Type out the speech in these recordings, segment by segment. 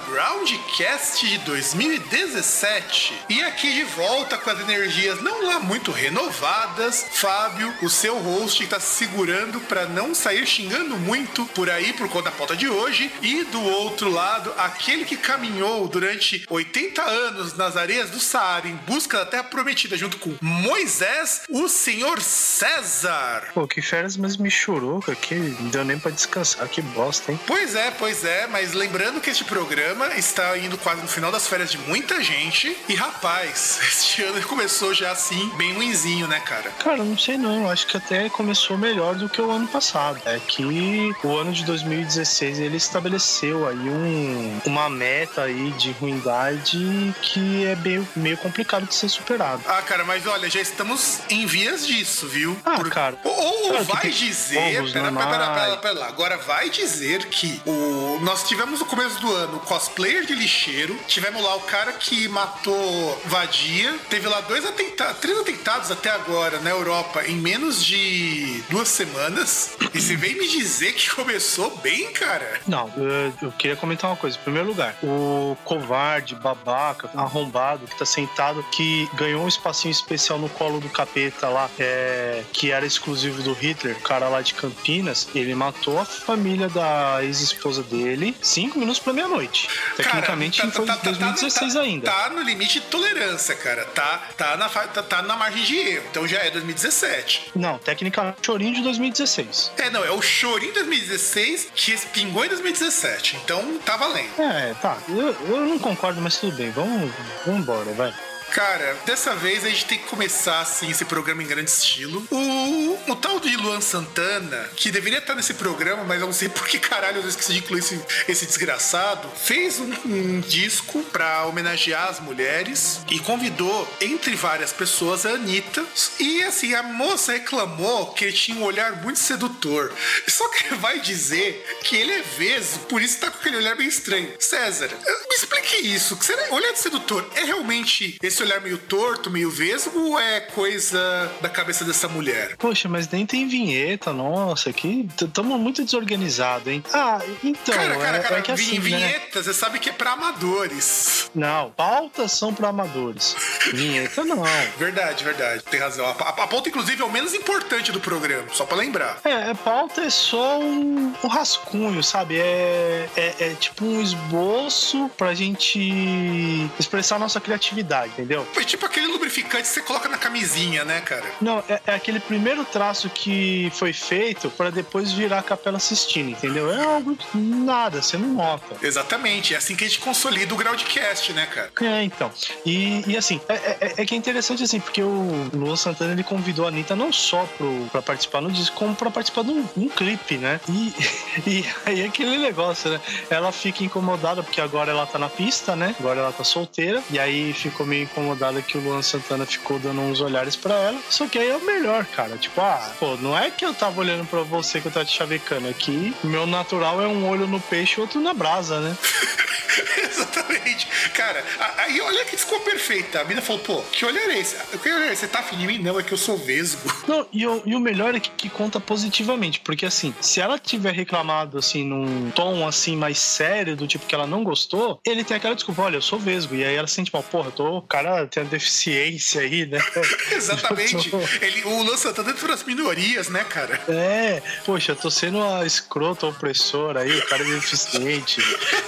Programa Groundcast de 2017 e aqui de volta com as energias não lá muito renovadas. Fábio, o seu host, está se segurando para não sair xingando muito por aí por conta da pauta de hoje. E do outro lado, aquele que caminhou durante 80 anos nas areias do Saara em busca da Terra Prometida junto com Moisés, o senhor César. Pô, que férias, mas me chorou, que não deu nem pra descansar, que bosta, hein? Pois é, pois é, mas lembrando que este programa está indo quase no final das férias de muita gente. E rapaz, este ano começou já assim, bem ruinzinho, né, cara? Cara, não sei não, acho que até começou melhor do que o ano passado. É que o ano de 2016 ele estabeleceu aí um, uma meta aí de ruindade que é meio, meio complicado de ser superado. Ah, cara, mas olha, já estamos em vias disso, viu? Ah, Por... cara. Ou, vai dizer. povos Pera, pera, pera, normais. pera, pera lá. Agora vai dizer que o, nós tivemos no começo do ano cosplayer de lixeiro. Tivemos lá o cara que matou vadia. Teve lá dois atentados, três atentados até agora na Europa em menos de duas semanas. E você vem me dizer que começou bem, cara. Não, eu, eu queria comentar uma coisa. Em primeiro lugar, o covarde, babaca, arrombado que tá sentado, que ganhou um espacinho especial no colo do capeta lá, é, que era exclusivo do Hitler, o cara lá de Campinas, ele matou a família da ex-esposa dele cinco minutos pra meia-noite. Tecnicamente Cara, foi tá- tá- tá- 2016 tá- ainda. Tá no limite de tolerância, cara. Tá, tá, na, tá, tá na margem de erro. Então já é 2017. Não, tecnicamente chorinho de 2016. É, não, é o chorinho 2016 que pingou em 2017. Então tá valendo. É, tá. Eu, eu não concordo, mas tudo bem. Vamos, vamos embora, vai. Cara, dessa vez a gente tem que começar assim esse programa em grande estilo. O, o tal de Luan Santana, que deveria estar nesse programa, mas não sei por que caralho eu esqueci de incluir esse, esse desgraçado, fez um, um disco pra homenagear as mulheres e convidou, entre várias pessoas, a Anitta. E assim, a moça reclamou que ele tinha um olhar muito sedutor. Só que vai dizer que ele é vesgo, por isso tá com aquele olhar meio estranho. César, me explique isso. Será olhar de sedutor é realmente esse olhar meio torto, meio vesgo, ou é coisa da cabeça dessa mulher? Poxa, mas nem tem vinheta, nossa, aqui estamos muito desorganizados, hein? Ah, então, cara, cara, é, cara, é que assim, né? vinheta, você sabe que é pra amadores. Não, pautas são para amadores. Vinheta não. Verdade, verdade. Tem razão. A, a, a pauta, inclusive, é o menos importante do programa, só pra lembrar. É, é, pauta é só um, um rascunho, sabe? É, é, é tipo um esboço pra gente expressar nossa criatividade, entendeu? É tipo aquele lubrificante que você coloca na camisinha, né, cara? Não, é, é aquele primeiro traço que foi feito pra depois virar a Capela Sistina, entendeu? É algo de nada, você não nota. Exatamente. É assim que a gente consolida o Groundcast, né, cara? É, então. E, e assim, é, é- é que é interessante assim, porque o Luan Santana ele convidou a Anitta não só pro, pra participar no disco, como pra participar de um, um clipe, né? E, e aí é aquele negócio, né? Ela fica incomodada porque agora ela tá na pista, né? Agora ela tá solteira. E aí ficou meio incomodada que o Luan Santana ficou dando uns olhares pra ela. Só que aí é o melhor, cara. Tipo, ah, pô, não é que eu tava olhando pra você que eu tava te chavecando aqui. Meu natural é um olho no peixe e outro na brasa, né? Exatamente. Cara, aí olha que ficou perfeita. A mina falou, pô, que olhar é esse? Que olhar é esse? Você tá afim de mim? Não, é que eu sou vesgo. Não, e o, e o melhor é que, que conta positivamente, porque assim, se ela tiver reclamado assim num tom assim mais sério, do tipo que ela não gostou, ele tem aquela desculpa, olha, eu sou vesgo. E aí ela se sente mal, porra, eu tô, cara cara tem uma deficiência aí, né? Exatamente. Ele, o Luan Santana é das minorias, né, cara? É, poxa, eu tô sendo uma escrota opressora aí, o cara é deficiente.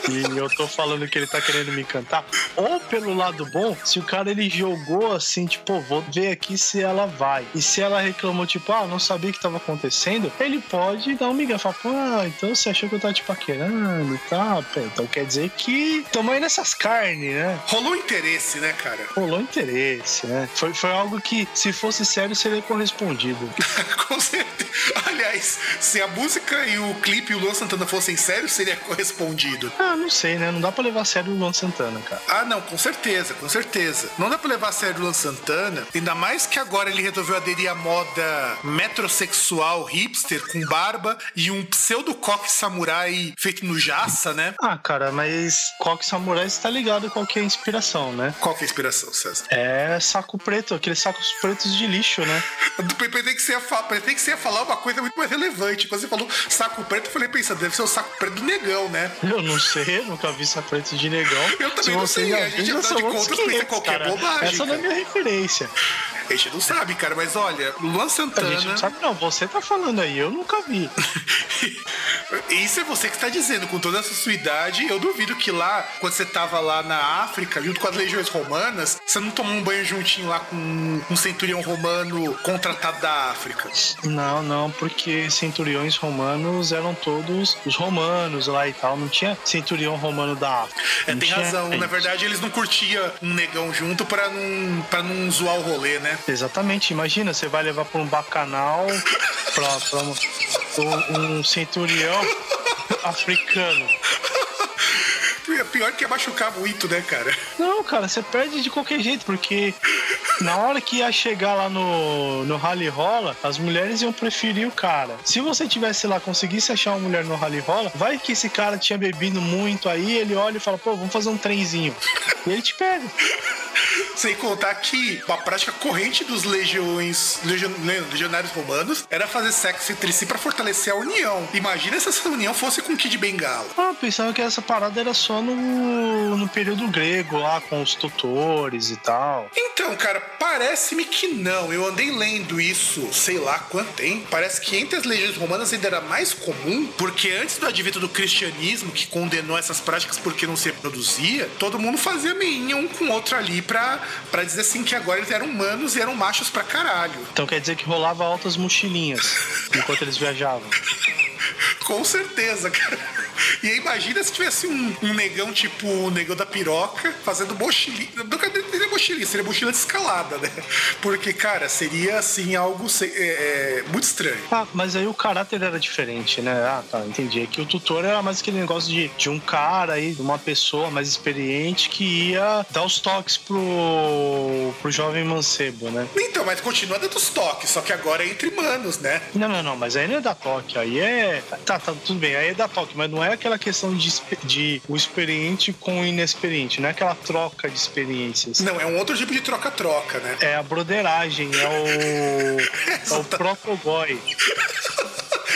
e eu tô falando que ele tá querendo me cantar. Ou pelo lado bom, se o cara ele jogou assim, tipo, vou ver aqui se ela vai. E se ela reclamou, tipo, ah, não sabia o que tava acontecendo, ele pode dar um migué. Falar, pô, ah, então você achou que eu tava te paquerando e tal. Então quer dizer que tamo aí nessas carnes, né? Rolou interesse, né, cara? Rolou interesse, né? Foi, foi algo que, se fosse sério, seria correspondido. Com certeza. Aliás, se a música e o clipe e o Luan Santana fossem sérios, seria correspondido. Ah, não sei, né? Não dá pra levar a sério o Luan Santana, cara. Ah, não, com certeza, com certeza. Não dá pra levar a sério o Luan Santana, ainda mais que agora ele resolveu aderir à moda metrosexual hipster com barba e um pseudo coque samurai feito no jaça, né? Ah, cara, mas coque samurai está ligado qual que é a inspiração, né? Qual que é a inspiração, César? É saco preto, aqueles sacos pretos de lixo, né? Pensei que você ia, fa pensei que você ia falar uma coisa muito mais relevante. Quando você falou saco preto, eu falei, pensando, deve ser o saco preto do negão, né? Eu não sei, nunca vi saco preto de negão. Eu também Se não sei, a gente, afinal de contas, pensa qualquer cara. bobagem. Essa não é minha referência. A gente não sabe, cara, mas olha, Luan Santana. A gente não sabe, não. Você tá falando aí, eu nunca vi. Isso é você que está dizendo, com toda essa sua idade. Eu duvido que lá, quando você tava lá na África, junto com as legiões romanas, você não tomou um banho juntinho lá com um centurião romano contratado da África. Não, não, porque centuriões romanos eram todos os romanos lá e tal. Não tinha centurião romano da África. É, tem razão. Na verdade, eles não curtiam um negão junto para não, pra não zoar o rolê, né? Exatamente. Imagina, você vai levar pra um bacanal, pra um, um centurião africano. Pior que é machucar muito, né, cara? Não, cara, você perde de qualquer jeito, porque na hora que ia chegar lá no, no rally rola, as mulheres iam preferir o cara. Se você tivesse lá, conseguisse achar uma mulher no rally rola, vai que esse cara tinha bebido muito aí, ele olha e fala, pô, vamos fazer um trenzinho. E ele te pega. Sem contar que a prática corrente dos legiões, legion, legionários romanos era fazer sexo entre si para fortalecer a união. Imagina se essa união fosse com Kid Bengala. Ah, pensava que essa parada era só no, no período grego lá, com os tutores e tal. Então, cara, parece-me que não. Eu andei lendo isso, sei lá quanto tempo. Parece que entre as legiões romanas ainda era mais comum, porque antes do advento do cristianismo, que condenou essas práticas porque não se reproduzia, todo mundo fazia meinha um com o outro ali pra para dizer assim que agora eles eram humanos e eram machos pra caralho. Então quer dizer que rolava altas mochilinhas enquanto eles viajavam. Com certeza, cara. E aí imagina se tivesse um, um negão tipo o negão da piroca fazendo mochilinha. Não seria mochilinha, seria mochila de escalada, né? Porque, cara, seria assim algo é, é, muito estranho. Ah, mas aí o caráter era diferente, né? Ah, tá, entendi. É que o tutor era mais aquele negócio de, de um cara aí, de uma pessoa mais experiente que ia dar os toques pro, pro jovem mancebo, né? Então, mas continua dando os toques, só que agora é entre manos, né? Não, não, não, mas aí não é da toque, aí é. Tá, tá, tudo bem, aí é da toque, mas não é aquela questão de, de o experiente com o inexperiente, não é aquela troca de experiências. Não, é um outro tipo de troca-troca, né? É a broderagem, é o. é o protoboy.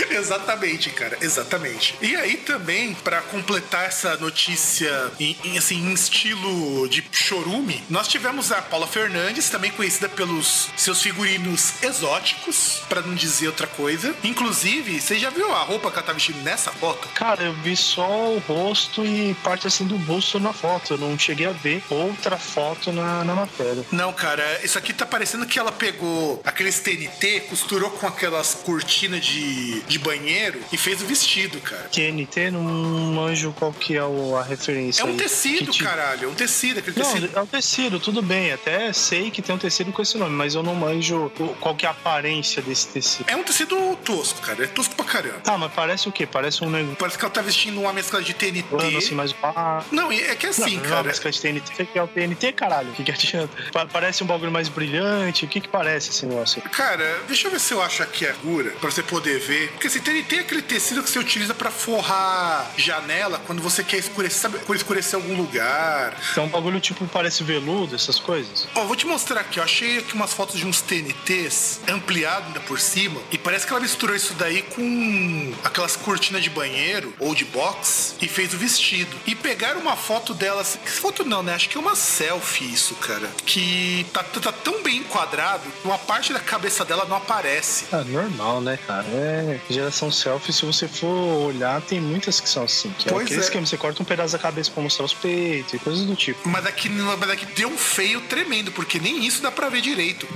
exatamente, cara, exatamente. E aí também, para completar essa notícia em, em, assim, em estilo de chorume, nós tivemos a Paula Fernandes, também conhecida pelos seus figurinos exóticos, para não dizer outra coisa. Inclusive, você já viu a roupa que ela tá vestindo nessa foto? Cara, eu vi só o rosto e parte assim do busto na foto. Eu não cheguei a ver outra foto na, na matéria. Não, cara, isso aqui tá parecendo que ela pegou aqueles TNT, costurou com aquelas cortinas de, de banheiro e fez o vestido, cara. TNT, não manjo qual que é a referência. É um aí. tecido, te... caralho. É um tecido, aquele não, tecido. É um tecido, tudo bem. Até sei que tem um tecido com esse nome, mas eu não manjo qual que é a aparência desse tecido. É um tecido tosco, cara. É tosco pra caramba. Ah, mas parece o quê? Parece um negócio. Parece que ela tá vestindo uma mescla de TNT. Plano, assim, mas... Ah. Não, é que é assim, não, cara. Não é uma mescla de TNT. O que é o TNT, caralho? O que, que adianta? Parece um bagulho mais brilhante. O que que parece esse negócio? Cara, deixa eu ver se eu acho aqui a cura pra você poder ver. Porque assim, TNT é aquele tecido que você utiliza pra forrar janela quando você quer escurecer, sabe, escurecer algum lugar. Então, um bagulho tipo parece veludo, essas coisas. Ó, vou te mostrar aqui, ó. Achei aqui umas fotos de uns TNTs ampliado ainda por cima. E parece que ela misturou isso daí com aquelas cortinas de banheiro ou de box e fez o vestido. E pegaram uma foto dela, assim, foto não, né? Acho que é uma selfie isso, cara. Que tá, tá tão bem enquadrado que uma parte da cabeça dela não aparece. Ah, normal, né, cara? É geração selfie, se você for olhar, tem muitas que são assim. Que Pois é é. que você corta um pedaço da cabeça pra mostrar os peitos e coisas do tipo. Mas aqui, mas aqui deu um feio tremendo, porque nem isso dá pra ver direito.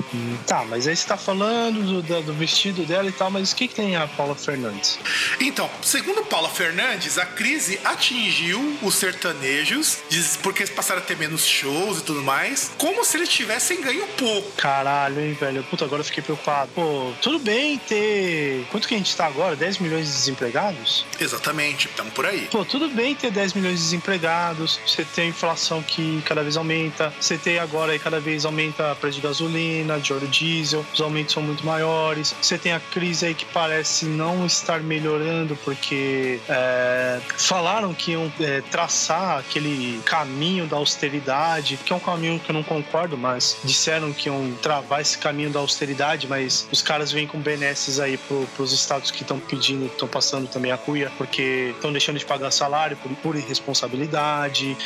Tá, mas aí você tá falando do, do vestido dela e tal, mas o que, que tem a Paula Fernandes? Então, segundo Paula Fernandes, a crise atingiu os sertanejos, porque eles passaram a ter menos shows e tudo mais, como se eles tivessem ganho pouco. Caralho, hein, velho? Puta, agora eu fiquei preocupado. Pô, tudo bem ter. Quanto que a gente tá agora? 10 milhões de desempregados? Exatamente, estamos por aí. Pô, tudo bem ter 10 milhões de desempregados, você tem a inflação que cada vez aumenta, você tem agora aí cada vez aumenta a preço de gasolina, de óleo diesel, os aumentos são muito maiores, você tem a crise aí que parece não estar melhorando porque é, falaram que iam é, traçar aquele caminho da austeridade, que é um caminho que eu não concordo, mas disseram que iam travar esse caminho da austeridade, mas os caras vêm com benesses aí pro, pros estados que estão pedindo, estão passando também a cuia, porque estão deixando de pagar salário por, por irresponsabilidade,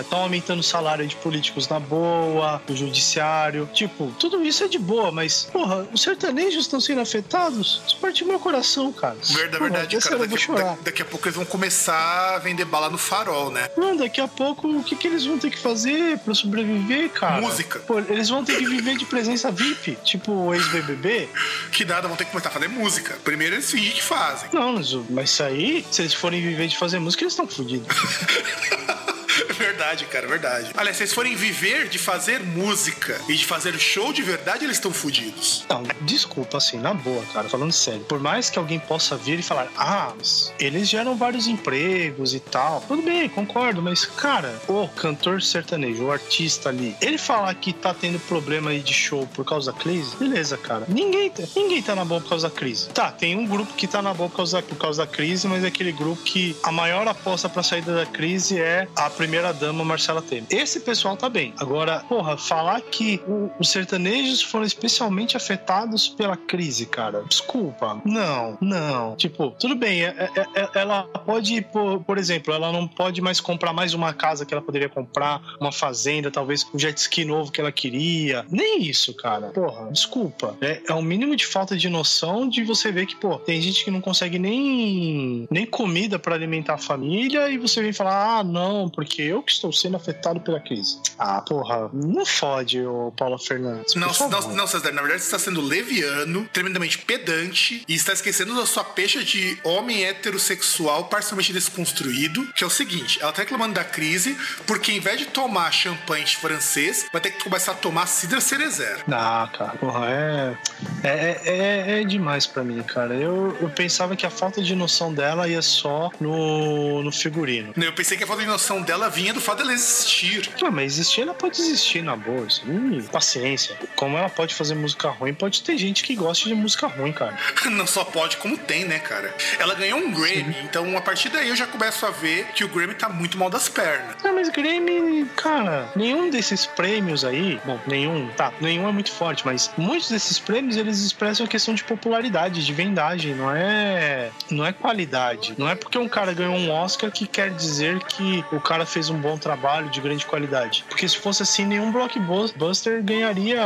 estão aumentando o salário de políticos na boa, do judiciário. Tipo, tudo isso é de boa, mas, porra, os sertanejos estão sendo afetados? Isso parte do meu coração, cara. Verdade, Porra, verdade, cara. eu vou Daqui, chorar. da- daqui a pouco eles vão começar a vender bala no farol, né? Não, daqui a pouco, o que, que eles vão ter que fazer pra sobreviver, cara? Música. Pô, eles vão ter que viver de presença VIP, tipo o ex-BBB. Que nada, vão ter que começar a fazer música. Primeiro eles fingem que fazem. Não, mas, mas isso aí, se eles forem viver de fazer música, eles estão fodidos. Verdade, cara, verdade. Aliás, se eles forem viver de fazer música e de fazer show de verdade, eles estão fodidos. Não, desculpa, assim, na boa, cara, falando sério. Por mais que alguém possa vir e falar, ah, eles geram vários empregos e tal. Tudo bem, concordo, mas, cara, o cantor sertanejo, o artista ali, ele falar que tá tendo problema aí de show por causa da crise, beleza, cara. Ninguém tá, ninguém tá na boa por causa da crise. Tá, tem um grupo que tá na boa por causa, por causa da crise, mas é aquele grupo que a maior aposta pra saída da crise é a primeira dama Marcela Temer. Esse pessoal tá bem. Agora, porra, falar que o- os sertanejos foram especialmente afetados pela crise, cara. Desculpa. Não, não. Tipo, tudo bem, é- é- é- ela pode, por, por exemplo, ela não pode mais comprar mais uma casa que ela poderia comprar, uma fazenda, talvez um jet ski novo que ela queria. Nem isso, cara. Porra, desculpa. É, é o mínimo de falta de noção de você ver que, pô, tem gente que não consegue nem, nem comida pra alimentar a família e você vem falar, ah, não, porque eu que estou sendo afetado pela crise. Ah, porra, não fode, ô Paula Fernandes. Não, não, não, César, na verdade você está sendo leviano, tremendamente pedante e está esquecendo da sua pecha de homem heterossexual parcialmente desconstruído, que é o seguinte, ela tá reclamando da crise porque em vez de tomar champanhe francês, vai ter que começar a tomar cidra cerezer. Ah, cara, porra, é, é, é, é demais pra mim, cara. Eu, eu pensava que a falta de noção dela ia só no, no figurino. Eu pensei que a falta de noção dela vinha do fato dela existir. Não, mas existir, ela pode existir na boa. Isso, hum, paciência. Como ela pode fazer música ruim, pode ter gente que gosta de música ruim, cara. Não só pode, como tem, né, cara? Ela ganhou um Grammy, então a partir daí eu já começo a ver que o Grammy tá muito mal das pernas. Mas Grammy, cara, nenhum desses prêmios aí, bom, nenhum, tá, nenhum é muito forte, mas muitos desses prêmios eles expressam a questão de popularidade, de vendagem, não é, não é qualidade. Não é porque um cara ganhou um Oscar que quer dizer que o cara fez um bom trabalho de grande qualidade. Porque se fosse assim, nenhum blockbuster ganharia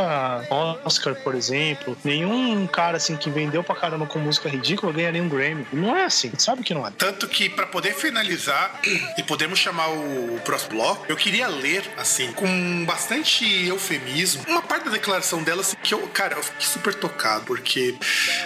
Oscar, por exemplo. Nenhum cara assim que vendeu pra caramba com música ridícula ganharia um Grammy. Não é assim, sabe que não é. Tanto que, pra poder finalizar e podermos chamar o próximo bloco, eu queria ler, assim, com bastante eufemismo, uma parte da declaração dela, assim, que eu, cara, eu fiquei super tocado, porque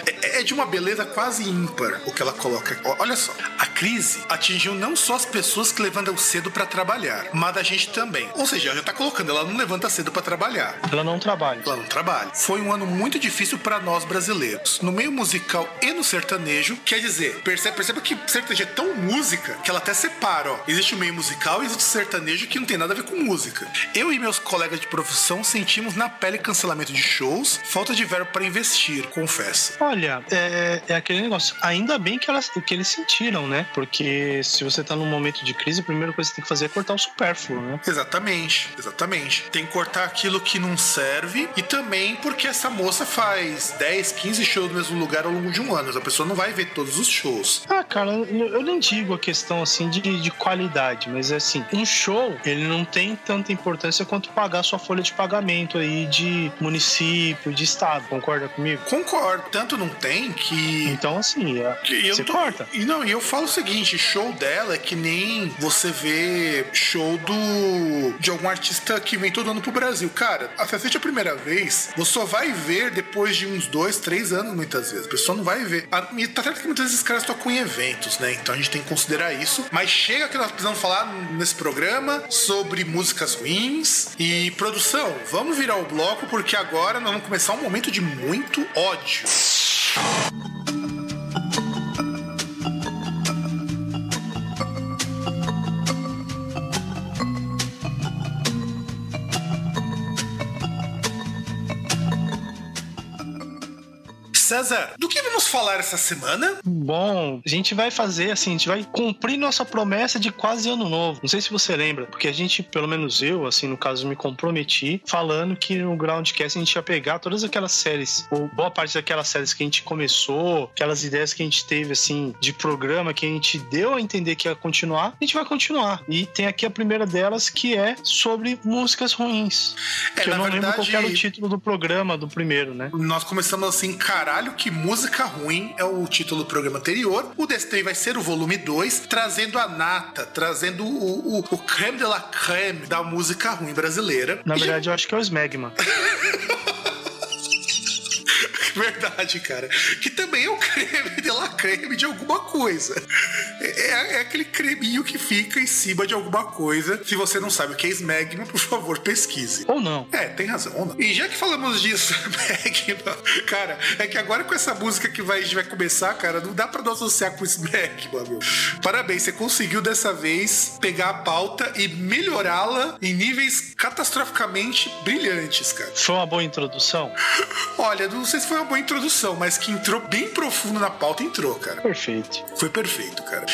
é, é de uma beleza quase ímpar o que ela coloca. Ó, Olha só, a crise atingiu não só as pessoas que levantam cedo para trabalhar, mas a gente também. Ou seja, já tá colocando, ela não levanta cedo para trabalhar. Ela não trabalha. Ela não trabalha. Foi um ano muito difícil para nós brasileiros. No meio musical e no sertanejo, quer dizer, perceba, perceba que sertanejo é tão música que ela até separa, ó. Existe o meio musical e existe o sertanejo que não tem nada a ver com música. Eu e meus colegas de profissão sentimos na pele cancelamento de shows, falta de verbo para investir, confesso. Olha, é, é aquele negócio. Ainda bem que, elas, que eles sentiram, né? Porque se você tá num momento de crise, a primeira coisa que você tem que fazer é cortar o supérfluo, né? Exatamente, exatamente. Tem que cortar aquilo que não serve e também porque essa moça faz 10, 15 shows no mesmo lugar ao longo de um ano. A pessoa não vai ver todos os shows. Ah, cara, eu, eu nem digo a questão assim de, de qualidade, mas é assim, um show, ele não tem tanta importância quanto pagar sua folha de pagamento aí de município, de estado. Concorda comigo? Concordo. Tanto não tem que. Então, assim, é, que você tô- corta. E não, e eu falo o seguinte: show dela é que nem você vê show do de algum artista que vem todo ano pro Brasil. Cara, se assiste a primeira vez, você só vai ver depois de uns dois, três anos, muitas vezes. A pessoa não vai ver. A- E tá certo que muitas vezes esses caras tocam em eventos, né? Então a gente tem que considerar isso. Mas chega que nós precisamos falar nesse programa sobre músicas ruins e produção. Vamos virar o bloco porque agora nós vamos começar um momento de muito ódio. César, do que vamos falar essa semana? Bom, a gente vai fazer assim, a gente vai cumprir nossa promessa de quase ano novo. Não sei se você lembra, porque a gente, pelo menos eu, assim, no caso, me comprometi falando que no Groundcast a gente ia pegar todas aquelas séries, ou boa parte daquelas séries que a gente começou, aquelas ideias que a gente teve, assim, de programa que a gente deu a entender que ia continuar, a gente vai continuar. E tem aqui a primeira delas que é sobre músicas ruins. É, que eu não lembro qual verdade- era o título do programa, do primeiro, né? Nós começamos assim, caralho, que música ruim é o título do programa anterior. O desse vai ser o volume 2, trazendo a nata, trazendo o, o, o creme de la creme da música ruim brasileira. Na E- verdade, eu acho que é o Smegma. Verdade, cara. Que também é o creme de la creme de alguma coisa. É, é aquele creminho que fica em cima de alguma coisa. Se você não sabe o que é smegma, por favor, pesquise. Ou não. É, tem razão. ou não. E já que falamos disso, Smegma, cara, é que agora com essa música que vai, a gente vai começar, cara, não dá pra não associar com Smegma, meu. Parabéns, você conseguiu dessa vez pegar a pauta e melhorá-la em níveis catastroficamente brilhantes, cara. Foi uma boa introdução? Olha, não sei se foi uma boa introdução, mas que entrou bem profundo na pauta, entrou, cara. Perfeito. Foi perfeito, cara.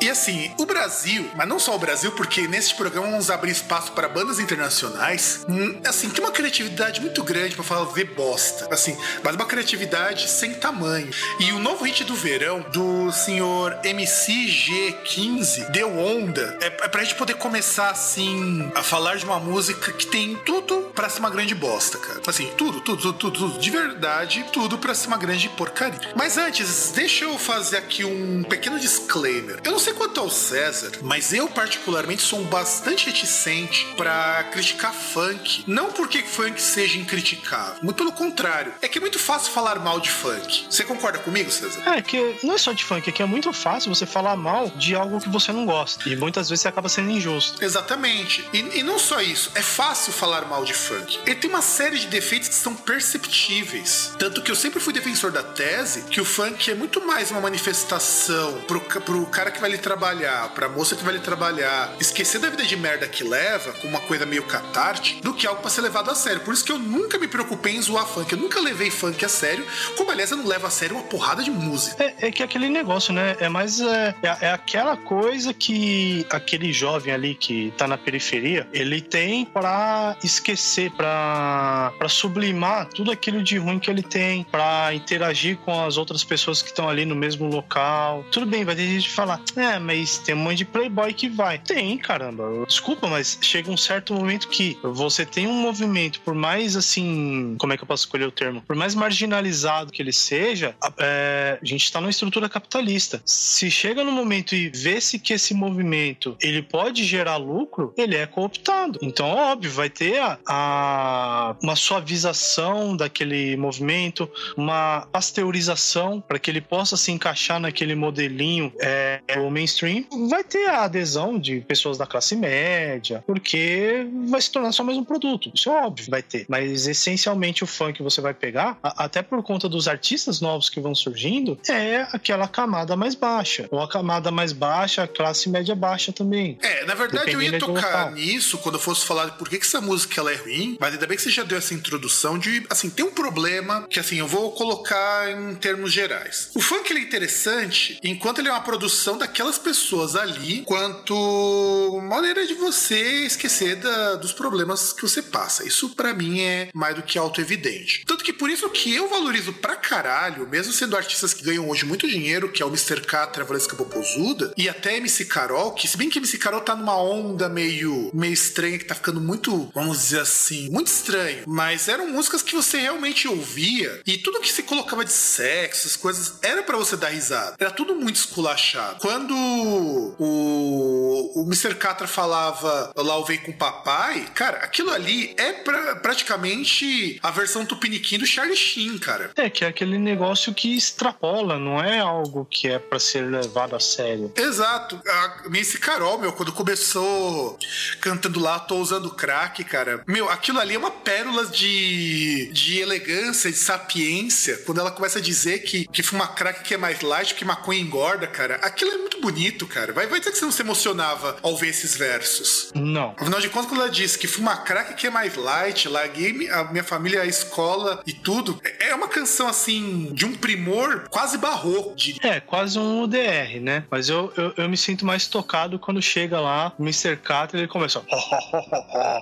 E assim, o Brasil, mas não só o Brasil, porque nesse programa vamos abrir espaço para bandas internacionais, hum, assim, tem uma criatividade muito grande pra fazer bosta. Assim, mas uma criatividade sem tamanho. E o novo hit do verão, do senhor MCG15, Deu Onda, é, é pra gente poder começar, assim, a falar de uma música que tem tudo pra ser uma grande bosta, cara. Assim, tudo, tudo, tudo, tudo, tudo. De verdade, tudo pra ser uma grande porcaria. Mas antes, deixa eu fazer aqui um pequeno disclaimer. Eu não sei quanto ao César, mas eu particularmente sou um bastante reticente pra criticar funk. Não porque funk seja incriticável, muito pelo contrário. É que é muito fácil falar mal de funk. Você concorda comigo, César? É que não é só de funk, é que é muito fácil você falar mal de algo que você não gosta. E muitas vezes você acaba sendo injusto. Exatamente. E, e não só isso, é fácil falar mal de funk. Ele tem uma série de defeitos que são perceptíveis. Tanto que eu sempre fui defensor da tese que o funk é muito mais uma manifestação pro, pro cara que vai lhe trabalhar, pra moça que vai lhe trabalhar, esquecer da vida de merda que leva, com uma coisa meio catártica, do que algo pra ser levado a sério. Por isso que eu nunca me preocupei em zoar funk. Eu nunca levei funk a sério, como aliás eu não levo a sério uma porrada de música. É, é que aquele negócio, né? É mais. É, é, é aquela coisa que aquele jovem ali que tá na periferia, ele tem pra esquecer, pra, pra sublimar tudo aquilo de ruim que ele tem, pra interagir com as outras pessoas que estão ali no mesmo local. Tudo bem, vai ter gente que falar, é, mas tem um monte de playboy que vai. Tem, caramba. Desculpa, mas chega um certo momento que você tem um movimento, por mais assim. Como é que eu posso escolher o termo? Por mais marginalizado que ele seja, é, a gente tá numa estrutura capitalista. Se chega no momento e vê-se que esse movimento ele pode gerar lucro, ele é cooptado. Então, óbvio, vai ter a, a- uma suavização daquele movimento, uma pasteurização para que ele possa se encaixar naquele modelinho, é, o mainstream, vai ter a adesão de pessoas da classe média, porque vai se tornar só mais um produto. Isso é óbvio, vai ter. Mas essencialmente o funk você vai pegar, até por conta dos artistas novos que vão surgindo, é aquela camada mais baixa. Ou a camada mais baixa, a classe média baixa também. É, na verdade eu ia tocar nisso quando eu fosse falar de por que, que essa música ela é ruim, mas ainda bem que você já deu essa introdução de, assim, tem um problema que, assim, eu vou colocar em termos gerais. O funk ele é interessante enquanto ele é uma produção daquelas pessoas ali, quanto maneira de você esquecer da, dos problemas que você passa. Isso para mim é mais do que auto-evidente. Tanto que por isso que eu valorizo pra caralho, mesmo sendo artistas que ganham hoje muito dinheiro, que é o Mr. Catra, Valesca Popozuda, e até MC Carol, que se bem que MC Carol tá numa onda meio, meio estranha, que tá ficando muito, vamos dizer assim, muito estranho, mas eram músicas que você realmente ouvia e tudo que se colocava de sexo, essas coisas, era para você dar risada. Era tudo muito esculachado. Quando o, o Mr. Catra falava lá o Vem com Papai, cara, aquilo ali é pra, praticamente a versão tupiniquim do Charlie Sheen, cara. É, que é aquele negócio que extrapola, não é algo que é para ser levado a sério. Exato. A Missy Carol, meu, quando começou cantando lá, tô usando crack, cara. Meu, aquilo ali é uma pérola de, de elegância, de sapiência. Quando ela começa a dizer que, que fuma crack que é mais light, que maconha engorda, cara. Aquilo é muito bonito, cara. Vai, vai dizer que você não se emocionava ao ver esses versos. Não. Afinal de contas, quando ela disse que fuma crack que é mais light, larguei a minha família, a escola e tudo, é uma canção assim, de um primor quase barroco. De... É, quase um UDR, né? Mas eu, eu, eu me sinto mais tocado quando chega lá, o Mr. Carter, ele começa.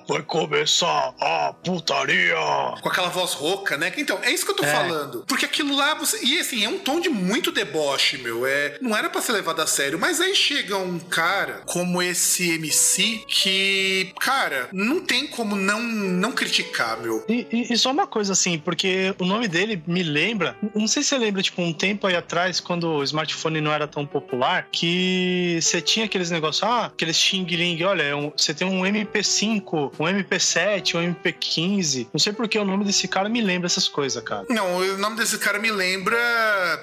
Vai começar a putaria! Com aquela voz rouca, né? Então, é isso que eu tô é. falando. Porque aquilo lá, você. E assim, é um tom de muito deboche, meu. É, não era para ser levado a sério. Mas aí chega um cara como esse MC que, cara, não tem como não, não criticar, meu. E, e, e só uma coisa assim, porque o nome dele me lembra. Não sei se você lembra, tipo, um tempo aí atrás, quando o smartphone não era tão popular, que você tinha aqueles negócios, ah, aqueles xing ling, olha, é você tem um MP5, um MP7, um MP15. Não sei porque o nome desse cara me lembra essas coisas, cara. Não, o nome desse cara me lembra,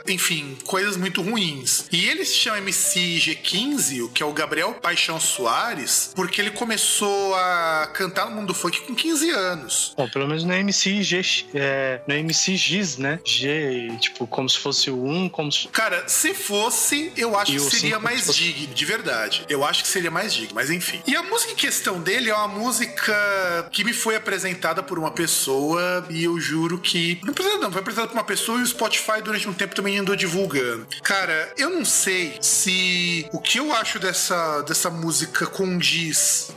enfim, coisas muito ruins. E ele se chama MC G15, o que é o Gabriel Paixão Soares, porque ele começou a cantar no mundo do funk com 15 anos. Bom, pelo menos no MC G, é, no MC Giz, né? G, tipo, como se fosse o 1, como se... Cara, se fosse, eu acho que seria mais fosse... digno, de verdade. Eu acho que seria mais digno, mas enfim. E a música em questão dele é uma música que me foi apresentada por uma pessoa e eu juro que. Não precisa não, foi apresentada por uma pessoa e o Spotify durante um tempo também andou divulgando. Cara, eu não sei se o que eu acho dessa, dessa música condiz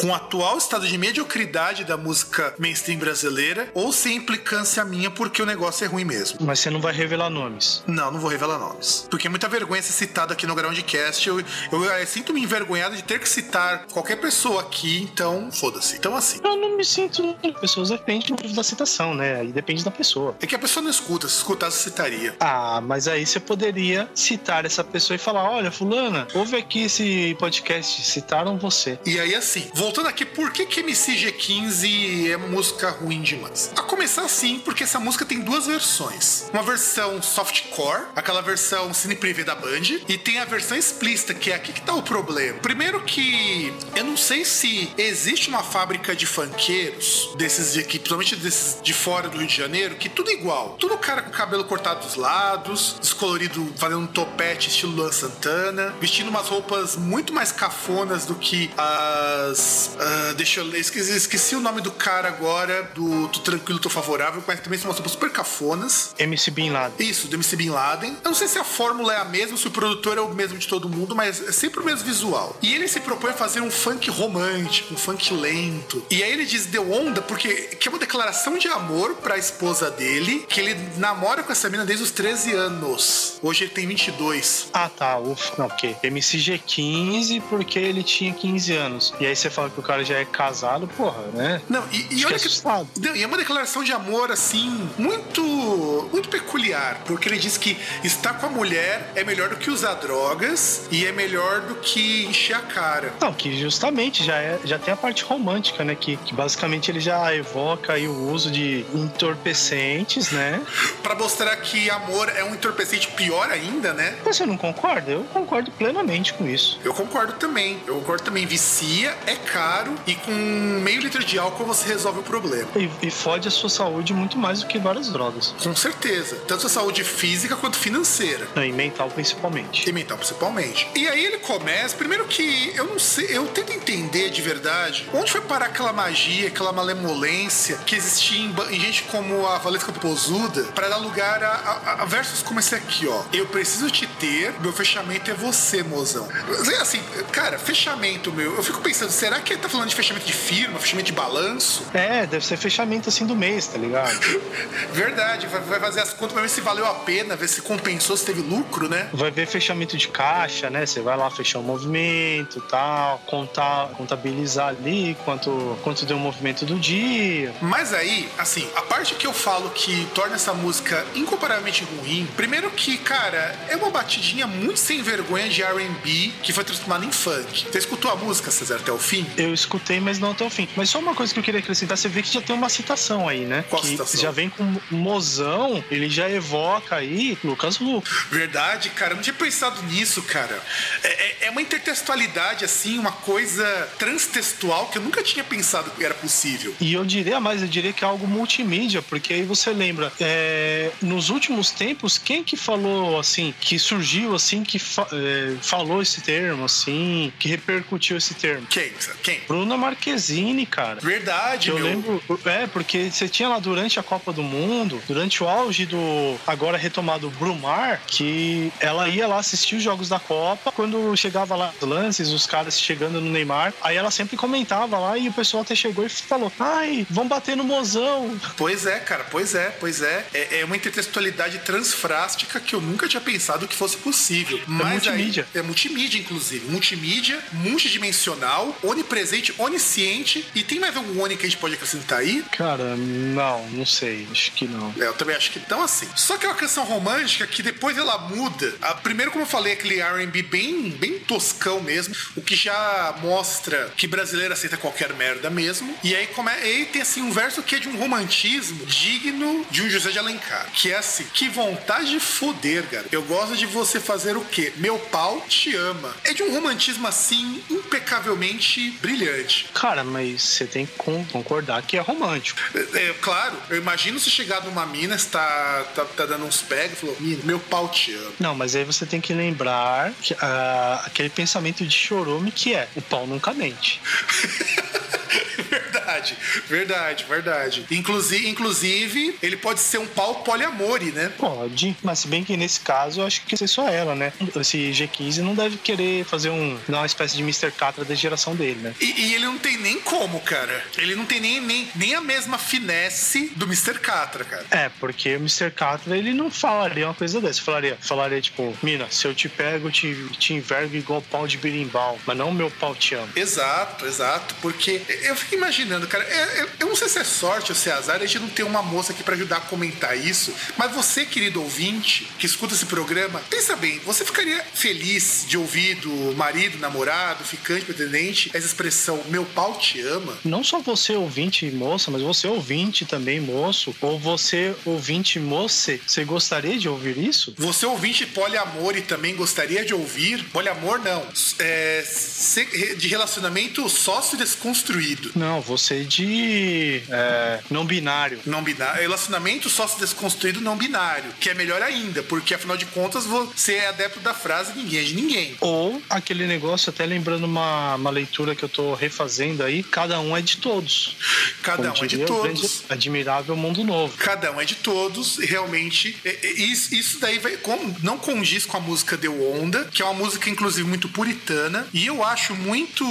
com o atual estado de mediocridade da música mainstream brasileira ou se é implicância minha porque o negócio é ruim mesmo. Mas você não vai revelar nomes. Não, não vou revelar nomes. Porque é muita vergonha ser citado aqui no Groundcast. Eu, eu, eu, eu sinto-me envergonhado de ter que citar qualquer pessoa aqui, então foda-se. Então assim. Eu não me sinto. Pessoas depende da citação, né? Aí depende da pessoa. É que a pessoa não escuta, se escutasse, citaria. Ah, mas aí você poderia citar essa pessoa e falar: olha, Fulana, ouve aqui esse podcast, citaram você. E aí, assim, voltando aqui, por que, que MCG15 é música ruim demais? A começar assim, porque essa música tem duas versões. Uma versão softcore, aquela versão cine privê da Band, e tem a versão explícita, que é aqui que tá o problema. Primeiro que eu não sei se existe uma fábrica de funkeiros, desses de aqui, principalmente desses de fora do Rio de Janeiro, que tudo igual. Tudo cara com cabelo cortado dos lados, descolorido, fazendo um topete estilo Luan Santana, vestindo umas roupas muito mais cafonas do que as. Uh, deixa eu ler, esqueci, esqueci, o nome do cara agora, do, do Tranquilo Tô Favorável, mas também são umas roupas super cafonas. MC Bin Laden. Isso, do MC Bin Laden. Eu não sei se a fórmula é a mesma, se o produtor é o mesmo de todo mundo, mas é sempre o mesmo visual. E ele se propõe a fazer um funk romântico, um funk lento. E aí ele diz deu onda porque que é uma declaração de amor para a esposa dele, que ele namora com essa menina desde os 13 anos. Hoje ele tem 22. Ah, tá. Ufa. Não, ok. MCG15 porque ele tinha 15 anos. E aí você fala que o cara já é casado, porra, né? Não, e, e olha que, que não, e é uma declaração de amor assim muito muito peculiar, porque ele diz que estar com a mulher é melhor do que usar drogas e é melhor do que encher a cara. Não, que justamente já é já tem a parte romântica, né, que, que basicamente ele já evoca aí o uso de né? para mostrar que amor é um entorpecente pior ainda, né? Você não concorda? Eu concordo plenamente com isso. Eu concordo também. Eu concordo também. Vicia, é caro e com meio litro de álcool você resolve o problema. E, e fode a sua saúde muito mais do que várias drogas. Com certeza. Tanto a saúde física quanto financeira. E mental principalmente. E mental principalmente. E aí ele começa, primeiro que eu não sei, eu tento entender de verdade onde foi parar aquela magia, aquela malemolência que existia em, em gente como a Valesca Pozuda para dar lugar a, a, a, versos como esse aqui, ó. Eu preciso te ter, meu fechamento é você, mozão. Assim, cara, fechamento, meu. Eu fico pensando, será que ele tá falando de fechamento de firma, fechamento de balanço? É, deve ser fechamento assim do mês, tá ligado? Verdade, vai, vai fazer as contas pra ver se valeu a pena, ver se compensou, se teve lucro, né? Vai ver fechamento de caixa, né? Você vai lá fechar o movimento tal, contar, contabilizar ali quanto, quanto deu o movimento do dia. Mas aí, assim, a parte que eu falo que torna essa música incomparavelmente ruim, primeiro que, cara, é uma batidinha muito sem vergonha de R&B que foi transformada em funk. Você escutou a música, César, até o fim? Eu escutei, mas não até o fim. Mas só uma coisa que eu queria acrescentar, você vê que já tem uma citação aí, né? Qual que citação? Já vem com mozão, ele já evoca aí Lucas Luco. Verdade, cara, eu não tinha pensado nisso, cara. É, é, é uma intertextualidade, assim, uma coisa transtextual que eu nunca tinha pensado que era possível. E eu diria mais, eu diria que é algo multimídia, porque aí você lembra, é, nos últimos tempos, quem que falou assim, que surgiu assim, que fa é, falou esse termo, assim, que repercutiu esse termo? Quem? Quem? Bruna Marquezine, cara. Verdade, eu meu. lembro, é, porque você tinha lá durante a Copa do Mundo, durante o auge do agora retomado Brumar, que ela ia lá assistir os jogos da Copa, quando chegava lá os lances, os caras chegando no Neymar, aí ela sempre comentava lá e o pessoal até chegou e falou: ai, vão bater no mozão. Pois é, cara, pois é, pois é. É, é uma intertextualidade transfrástica que eu nunca tinha pensado que fosse possível. Mas multimídia. Aí, é multimídia, inclusive. Multimídia, multidimensional, onipresente, onisciente. E tem mais algum oni que a gente pode acrescentar aí? Cara, não, não sei. Acho que não. É, eu também acho que não assim. Só que é uma canção romântica que depois ela muda. A, primeiro, como eu falei, aquele RB bem, bem toscão mesmo, o que já mostra que brasileiro aceita qualquer merda mesmo. E aí, come, aí tem assim um verso que é de um romantismo digno de um José de Alencar. Que é assim: que vontade de foder, cara. Eu gosto de você fazer o quê? Meu pau te ama. É de um romantismo assim impecavelmente brilhante. Cara, mas você tem que concordar que é romântico. É, é claro, eu imagino se chegar numa mina, está tá, tá dando uns pega e falou: Mina, meu pau te ama. Não, mas aí você tem que lembrar que, uh, aquele pensamento de chorume que é: o pau nunca mente. verdade, verdade, verdade. Inclusive, inclusive, ele pode ser um pau poliamore, né? Pode, mas se bem que nesse caso eu acho que é só ela, né? Esse G15 não deve querer fazer um, uma espécie de Mr. Catra da geração dele, né? E, e, ele não tem nem como, cara. Ele não tem nem, nem, nem a mesma finesse do Mr. Catra, cara. É, porque o Mr. Catra ele não falaria uma coisa dessa. Falaria, falaria tipo, Mina, se eu te pego, eu te, te envergo igual pau de birimbau, mas não meu pau te ama. Exato, exato. Porque eu fico imaginando, cara, é, é, eu não sei se é sorte ou se é azar, a gente não tem uma moça aqui para ajudar a comentar isso, mas você, querido ouvinte, que escuta esse programa, pensa bem, você ficaria feliz de ouvir do marido, namorado, ficante, pretendente, essa expressão, meu pau te ama? Não só você, ouvinte, moça, mas você, ouvinte também, moço, ou você, ouvinte, moça, você gostaria de ouvir isso? Você, ouvinte poliamor e também gostaria de ouvir, poliamor não, é, de relacionamento sócio desconstruído. Não, você de é, não binário. Não binário. Relacionamento sócio desconstruído não binário, que é melhor ainda, porque afinal de contas você é adepto da frase ninguém é de ninguém. Ou aquele negócio, até lembrando uma, uma leitura que eu tô refazendo aí, cada um é de todos. Cada Como um é de todos. Admirável mundo novo. Cada um é de todos, realmente. Isso, isso daí vai, não condiz com a música The Onda, que é uma música, inclusive, muito puritana. E eu acho muito,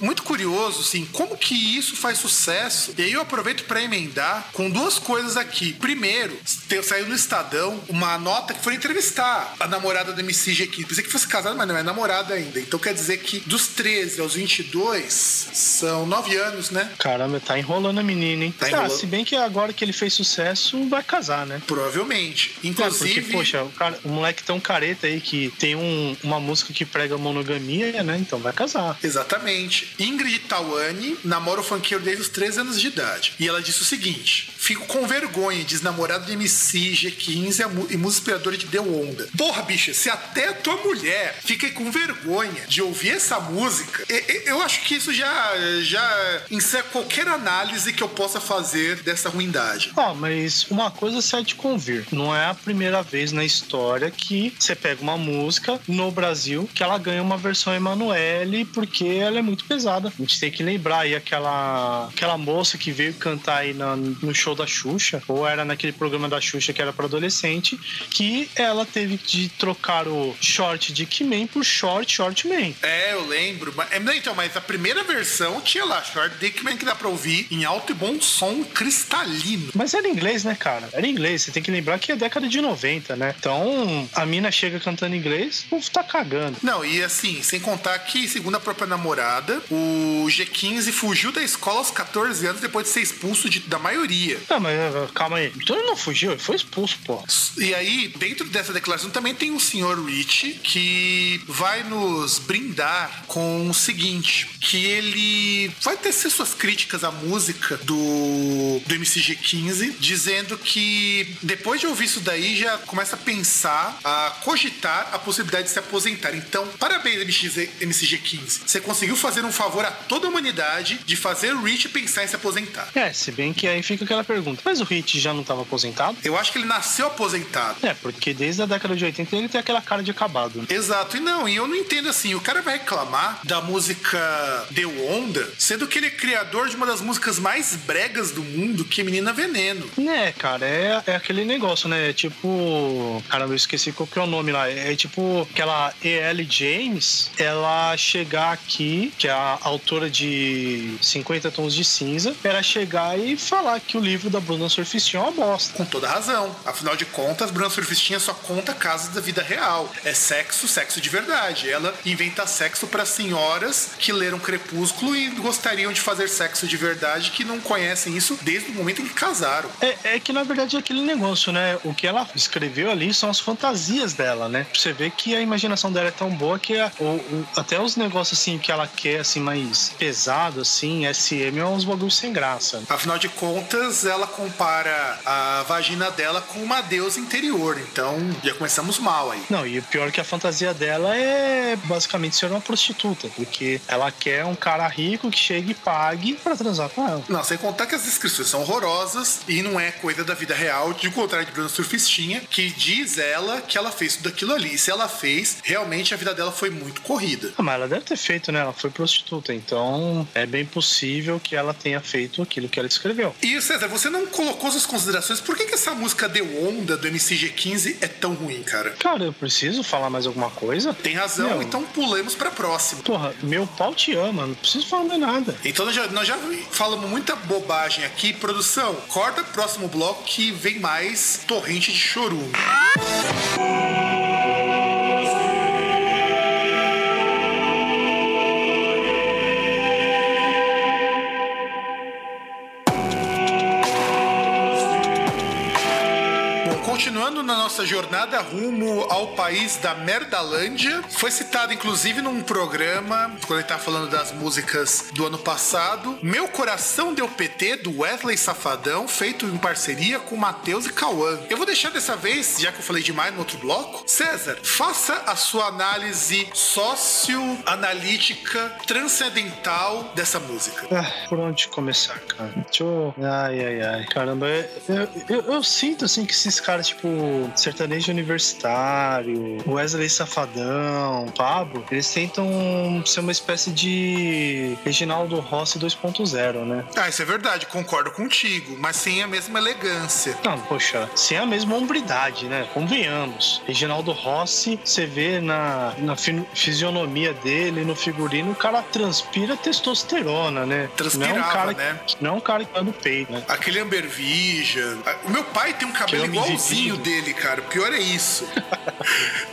muito curioso, assim, como que isso faz sucesso. E aí eu aproveito para emendar com duas coisas aqui. Primeiro, saiu no Estadão uma nota que foi entrevistar a namorada do MC Jequim. Pensei que fosse casada, mas não é namorada ainda. Então quer dizer que dos 13 aos 22 são 9 anos, né? Caramba, tá enrolando a menina, hein? Tá. Ah, se bem que agora que ele fez sucesso, vai casar, né? Provavelmente. Inclusive. É, porque, poxa, o, cara, o moleque tão careta aí que tem um, uma música que prega prega monogamia, né? Então vai casar. Exatamente. Ingrid Tawane namora o funkeiro desde os 13 anos de idade. E ela disse o seguinte: Fico com vergonha, diz namorado de MC G15 e música inspiradora de Deu Onda. Porra, bicha, se até tua mulher fica com vergonha de ouvir essa música, eu acho que isso já, já encerra qualquer análise que eu possa fazer dessa ruindade. Ah, mas uma coisa você há de convir. Não é a primeira vez na história que você pega uma música no Brasil que ela ganha uma versão Emanuele porque ela é muito pesada. A gente tem que lembrar aí aquela, aquela moça que veio cantar aí na, no show da Xuxa, ou era naquele programa da Xuxa que era para adolescente, que ela teve de trocar o short de He-Man por short Short Man. É, eu lembro. Mas, é, então, mas a primeira versão tinha lá Short Dickman que dá pra ouvir em alto e bom som cristalino. Mas era inglês, né, cara? Era inglês. Você tem que lembrar que é década de 90, né? Então, a mina chega cantando inglês, o povo tá cagando. Não, e assim, sem contar que, segundo a própria namorada, o G15 fugiu da escola aos 14 anos depois de ser expulso de, da maioria. Não, mas calma aí. Então ele não fugiu, ele foi expulso, pô. E aí, dentro dessa declaração, também tem o senhor Rich, que vai nos brindar com o seguinte: que ele vai tecer suas críticas à música do, do MCG15, dizendo que depois de ouvir isso daí já começa a pensar, a cogitar a possibilidade de se aposentar. Então, parabéns, MCG15. Você conseguiu fazer um favor a toda a humanidade de fazer o Rich pensar em se aposentar. É, se bem que aí fica aquela pergunta: mas o Rich já não estava aposentado? Eu acho que ele nasceu aposentado. É, porque desde a década de 80 ele tem aquela cara de acabado. Né? Exato, e não, e eu não entendo assim: o cara vai reclamar da música Deu Onda, sendo que ele é criador de uma das músicas mais bregas do mundo, que é Menina Veneno. Né, cara, é, é aquele negócio, né? É tipo. Caramba, eu esqueci qual que é o nome lá. É, é tipo aquela E.L. James, ela chegar aqui, que é a autora de 50 Tons de Cinza, era chegar e falar que o livro da Bruna Surfistinha é uma bosta. Com toda razão. Afinal de contas, Bruna Surfistinha só conta casos da vida real. É sexo, sexo de verdade. Ela inventa sexo para senhoras que leram Crepúsculo e gostariam de fazer sexo de verdade que não conhecem isso desde o momento em que casaram. É, é que na verdade é aquele negócio, né? O que ela escreveu ali são as fantasias dela, né? Você vê que a imaginação dela é tão boa que a, o, o, até os negócios assim que ela quer, assim, mais pesado, assim, SM é uns bagulhos sem graça. Afinal de contas, ela compara a vagina dela com uma deusa interior. Então, já começamos mal aí. Não, e o pior é que a fantasia dela é basicamente ser uma prostituta, porque ela quer um cara rico que chegue e pague para transar com ela. Não, sem contar que as descrições são horrorosas e não é coisa da vida real, de contrário de Bruna Surfistinha, que diz ela que ela fez tudo aquilo ali. E se ela fez, realmente a vida dela foi muito corrida. Ah, mas ela deve ter feito, né? Ela foi prostituta, então é bem possível que ela tenha feito aquilo que ela escreveu. E César, você não colocou suas considerações, por que, que essa música Deu Onda do MCG15 é tão ruim, cara? Cara, eu preciso falar mais alguma coisa? Tem razão, Meu. então pulemos pra próxima. Porra, meu pau te ama, não preciso falar mais nada. Então nós já, nós já falamos muita bobagem aqui. Produção, corta próximo bloco que vem mais torrente de chorume. Continuando na nossa jornada rumo ao país da Merdalândia, foi citado inclusive num programa, quando ele tá falando das músicas do ano passado, Meu Coração Deu PT, do Wesley Safadão, feito em parceria com Matheus e Cauã. Eu vou deixar dessa vez, já que eu falei demais no outro bloco, César, faça a sua análise socioanalítica transcendental dessa música. Ah, por onde começar, cara? Deixa eu... Ai, ai, ai. Caramba, eu, eu, eu, eu sinto assim que esses caras tipo sertanejo universitário, Wesley Safadão, Pablo, eles tentam ser uma espécie de Reginaldo Rossi 2.0, né? Ah, isso é verdade, concordo contigo, mas sem a mesma elegância. Não, poxa, sem a mesma hombridade, né? Convenhamos. Reginaldo Rossi, você vê na, na fisionomia dele, no figurino, o cara transpira testosterona, né? Transpirava, não é um cara, né? Não é um cara que tá no peito, né? Aquele Amber Vision. O meu pai tem um cabelo igualzinho igualzinho dele, cara. O pior é isso.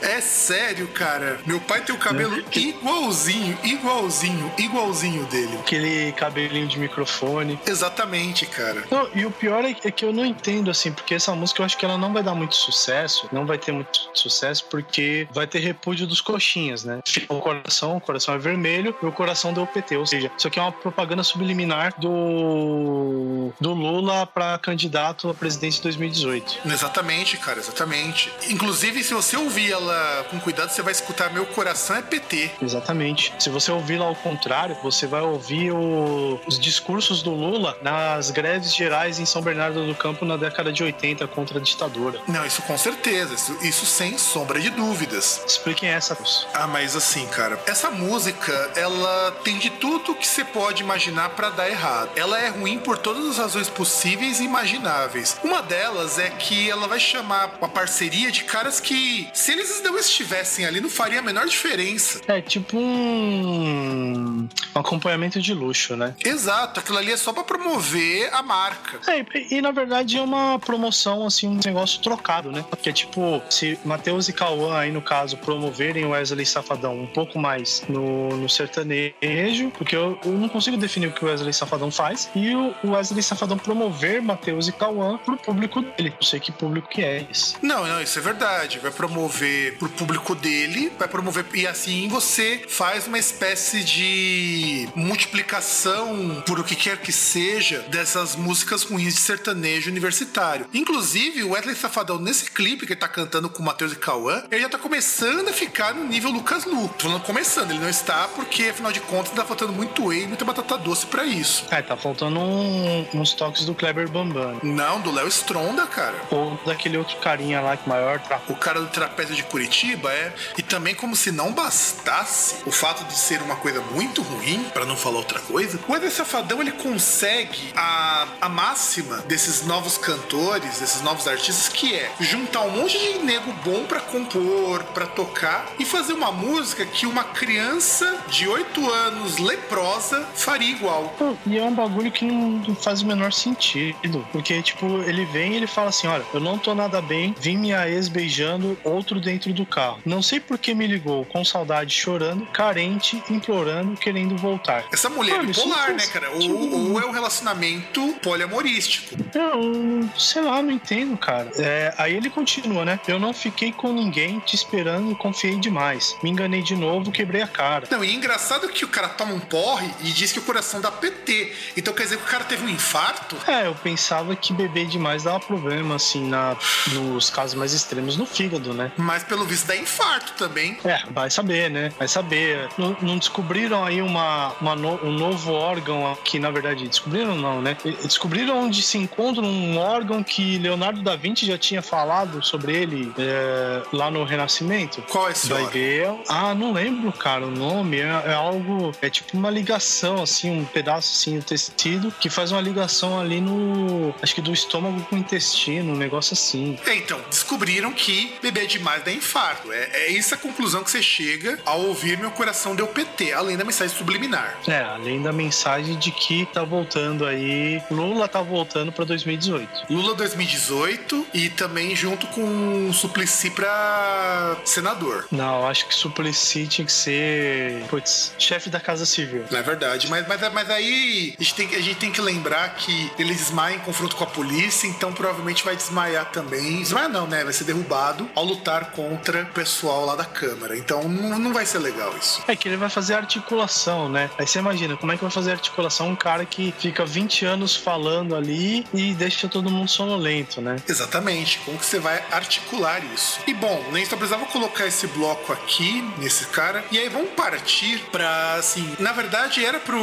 é sério, cara. Meu pai tem o cabelo igualzinho, igualzinho, igualzinho dele. Aquele cabelinho de microfone. Exatamente, cara. Não, e o pior é, é que eu não entendo, assim, porque essa música eu acho que ela não vai dar muito sucesso, não vai ter muito sucesso, porque vai ter repúdio dos coxinhas, né? O coração, o coração é vermelho e o coração deu PT. Ou seja, isso aqui é uma propaganda subliminar do, do Lula para candidato a presidente em 2018. Exatamente, cara, exatamente. Inclusive, se você ouvir ela com cuidado, você vai escutar Meu Coração é PT. Exatamente. Se você ouvir lá ao contrário, você vai ouvir o, os discursos do Lula nas greves gerais em São Bernardo do Campo na década de 80 contra a ditadura. Não, isso com certeza. Isso, isso sem sombra de dúvidas. Expliquem essa. Ah, mas assim, cara, essa música, ela tem de tudo que você pode imaginar para dar errado. Ela é ruim por todas as razões possíveis e imagináveis. Uma delas é que ela vai chamar uma parceria de caras que, se eles não estivessem ali, não faria a menor diferença. É tipo um, um acompanhamento de luxo, né? Exato, aquilo ali é só para promover a marca. É, e, e, na verdade é uma promoção, assim, um negócio trocado, né? Porque, tipo, se Matheus e Cauã aí, no caso, promoverem o Wesley Safadão um pouco mais no, no sertanejo, porque eu, eu, não consigo definir o que o Wesley Safadão faz, e o Wesley Safadão promover Matheus e Cauã pro público dele. Não sei que público que é esse. Não, não, isso é verdade. Vai promover pro público dele, vai promover. E assim você faz uma espécie de multiplicação, por o que quer que seja, dessas músicas ruins de sertanejo universitário. Inclusive, o Wesley Safadão, nesse clipe que ele tá cantando com o Matheus e Cauã, ele já tá começando a ficar no nível Lucas Lu. Tô falando começando, ele não está porque, afinal de contas, tá faltando muito whey e muita batata doce para isso. É, tá faltando um, uns toques do Kleber Bambam. Não, do Léo Stronda, cara. Ou daquele outro carinha lá que maior tra... O cara do trapézio de Curitiba, é. E também, como se não bastasse o fato de ser uma coisa muito ruim, para não falar outra coisa, o Eder Safadão ele consegue a, a máxima desses novos cantores, desses novos artistas, que é juntar um monte de nego bom para compor, para tocar e fazer uma música que uma criança de 8 anos leprosa faria igual. E é um bagulho que não faz o menor sentido. Porque, tipo, ele vem e ele fala assim: olha, eu não tô nada bem, vim minha ex beijando outro dentro do carro. Não sei por que me ligou, com saudade, chorando, carente, implorando, querendo voltar. Essa mulher Mano, é bipolar, né, cara? Ou, ou, é um relacionamento poliamorístico. Eu, sei lá, não entendo, cara. É, aí ele continua, né? Eu não fiquei com ninguém te esperando, confiei demais. Me enganei de novo, quebrei a cara. Não, e é engraçado que o cara toma um porre e diz que o coração dá PT. Então quer dizer que o cara teve um infarto? É, eu pensava que beber demais dava problema, assim, na, nos casos mais extremos no fígado, né? Mas pelo visto dá infarto também. É, vai saber, né? Vai saber. Não, não descobriram aí uma, uma no, um novo órgão que, na verdade, descobriram não, né? Descobriram onde se encontra um órgão que Leonardo da Vinci já tinha falado sobre ele é, lá no Renascimento. Qual é esse Vai ver. Ah, não lembro, cara, o nome. É, é, algo. É tipo uma ligação, assim, um pedaço assim do tecido que faz uma ligação ali no. Acho que do estômago com o intestino, um negócio assim. É, então, descobriram que beber demais dá infarto. É, é essa a conclusão que você chega ao ouvir meu coração deu PT, além da mensagem subliminar. É, além da mensagem de que tá voltando aí. Lula tá voltando pra 2018. Lula 2018 e também junto com o Suplicy pra senador. Não, acho que Suplicy tinha que ser. Putz, chefe da Casa Civil. Não é verdade, mas, mas, mas aí a gente, tem, a gente tem que lembrar que ele desmaia em confronto com a polícia, então provavelmente vai desmaiar também. Desmaiar não, né? Vai ser derrubado ao lutar contra o pessoal lá da Câmara. Então não, não vai ser legal isso. É que ele vai fazer articulação, né? Aí você imagina, como é que vai fazer articulação um cara que fica 20 anos falando ali e deixa todo mundo sonolento, né? Exatamente. Como que você vai articular isso? E bom, nem só precisava colocar esse bloco aqui, nesse cara, e aí vamos partir pra, assim, na verdade era pro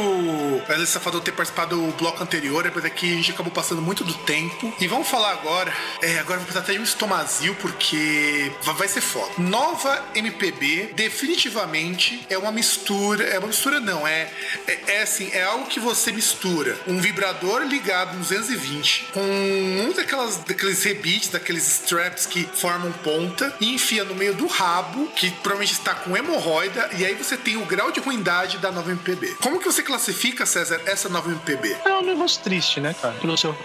Wesley Safadão ter participado do bloco anterior, depois aqui a gente acabou passando muito do tempo. E vamos falar agora, é, agora vou precisar até de um estomazil, porque vai ser foda. Nova MPB, definitivamente é uma mistura, é uma mistura não, é, é, é assim, é algo que você mistura um vibrador ligado no 220 com um daquelas, daqueles rebites, daqueles straps que formam ponta e enfia no meio do rabo, que provavelmente está com hemorroida, e aí você tem o grau de ruindade da nova MPB. Como que você classifica, César, essa nova MPB? É um negócio triste, né, cara? Pelo seu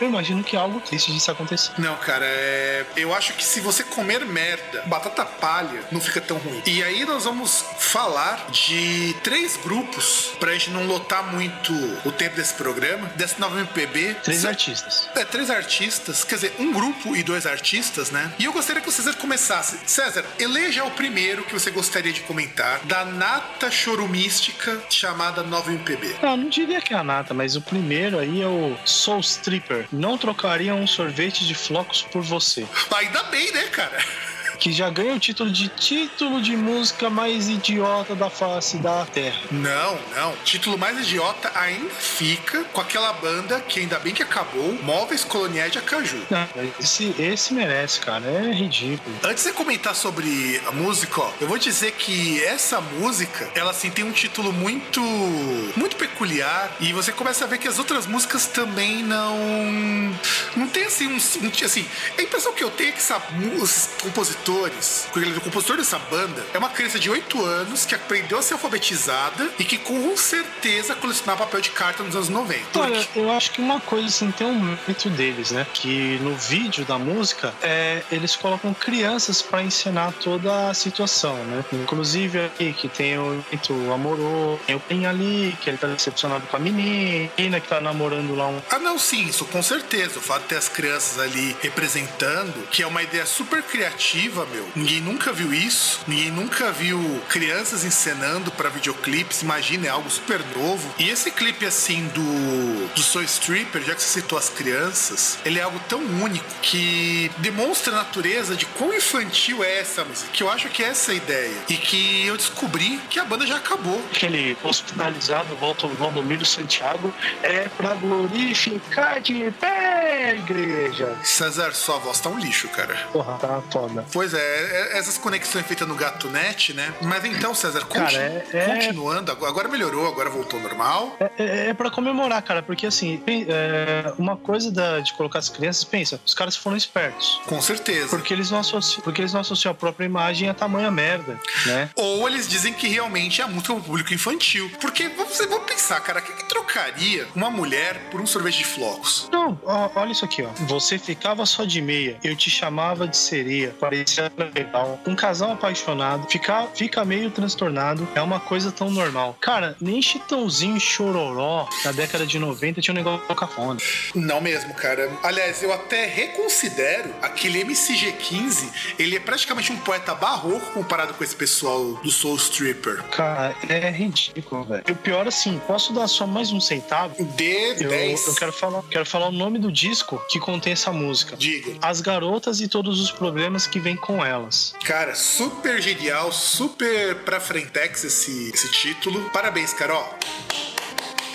eu imagino que é algo triste disso acontecer. Não, cara, é... eu acho que se você comer merda, batata palha, não fica tão ruim. E aí nós vamos falar de três grupos, pra gente não lotar muito o tempo desse programa, dessa nova MPB. Três artistas. É, três artistas, quer dizer, um grupo e dois artistas, né? E eu gostaria que o César começasse. César, eleja o primeiro que você gostaria de comentar da nata chorumística chamada Nova MPB. Não, não diria que é a nata, mas o primeiro aí é o Soul Stripper. Não trocaria um sorvete de flocos por você. Ainda bem, né, cara? Que já ganha o título de título de música mais idiota da face da Terra. Não, não. Título mais idiota ainda fica com aquela banda que ainda bem que acabou, Móveis Coloniais de Acaju. Não, esse, esse merece, cara. É ridículo. Antes de comentar sobre a música, ó, eu vou dizer que essa música, ela assim tem um título muito muito peculiar e você começa a ver que as outras músicas também não não tem assim um, assim, a impressão que eu tenho é que essa, os compositores compositores, o compositor dessa banda é uma criança de 8 anos que aprendeu a ser alfabetizada e que com certeza colecionava papel de carta nos anos 90. Olha, eu acho que uma coisa assim tem um mérito deles, né? Que no vídeo da música é, eles colocam crianças para ensinar toda a situação, né? Inclusive aqui que tem o mito amoroso, tem o Pen ali, que ele tá decepcionado com a menina, que tá namorando lá um. Ah, não, sim, isso com certeza. O fato de ter as crianças ali representando, que é uma ideia super criativa meu. Ninguém nunca viu isso. Ninguém nunca viu crianças encenando para videoclipes. Imagina, é algo super novo. E esse clipe, assim, do, do Soul Stripper, já que você citou as crianças, ele é algo tão único que demonstra a natureza de quão infantil é essa música. Que eu acho que é essa a ideia. E que eu descobri que a banda já acabou. Aquele hospitalizado, volta o Valdomiro Santiago, é pra glorificar de pé, igreja. César, sua voz tá um lixo, cara. Porra, tá foda. Pois é, é, essas conexões feitas no GatoNet, né? Mas então, César, continu cara, é, é... continuando, agora melhorou, agora voltou normal. É, é, é para comemorar, cara, porque assim, é, uma coisa da, de colocar as crianças, pensa, os caras foram espertos. Com certeza. Porque eles não associam, porque eles não associam a própria imagem a tamanha merda, né? Ou eles dizem que realmente é a música pro público infantil. Porque você vamos pensar, cara, o que, que trocaria uma mulher por um sorvete de flocos? Não, ó, olha isso aqui, ó. Você ficava só de meia, eu te chamava de sereia, parecia legal. Um casal apaixonado fica, fica meio transtornado é uma coisa tão normal. Cara, nem Chitãozinho e Chororó na década de 90 tinha um negócio cafona. Não mesmo, cara. Aliás, eu até reconsidero aquele MCG15, ele é praticamente um poeta barroco comparado com esse pessoal do Soul Stripper. Cara, é ridículo, velho. E o pior, assim, posso dar só mais um centavo? De eu, 10. Eu quero falar, quero falar o nome do disco que contém essa música. Diga. As Garotas e Todos os Problemas que Vêm com elas. Cara, super genial, super pra frentex esse, esse título. Parabéns, cara, ó.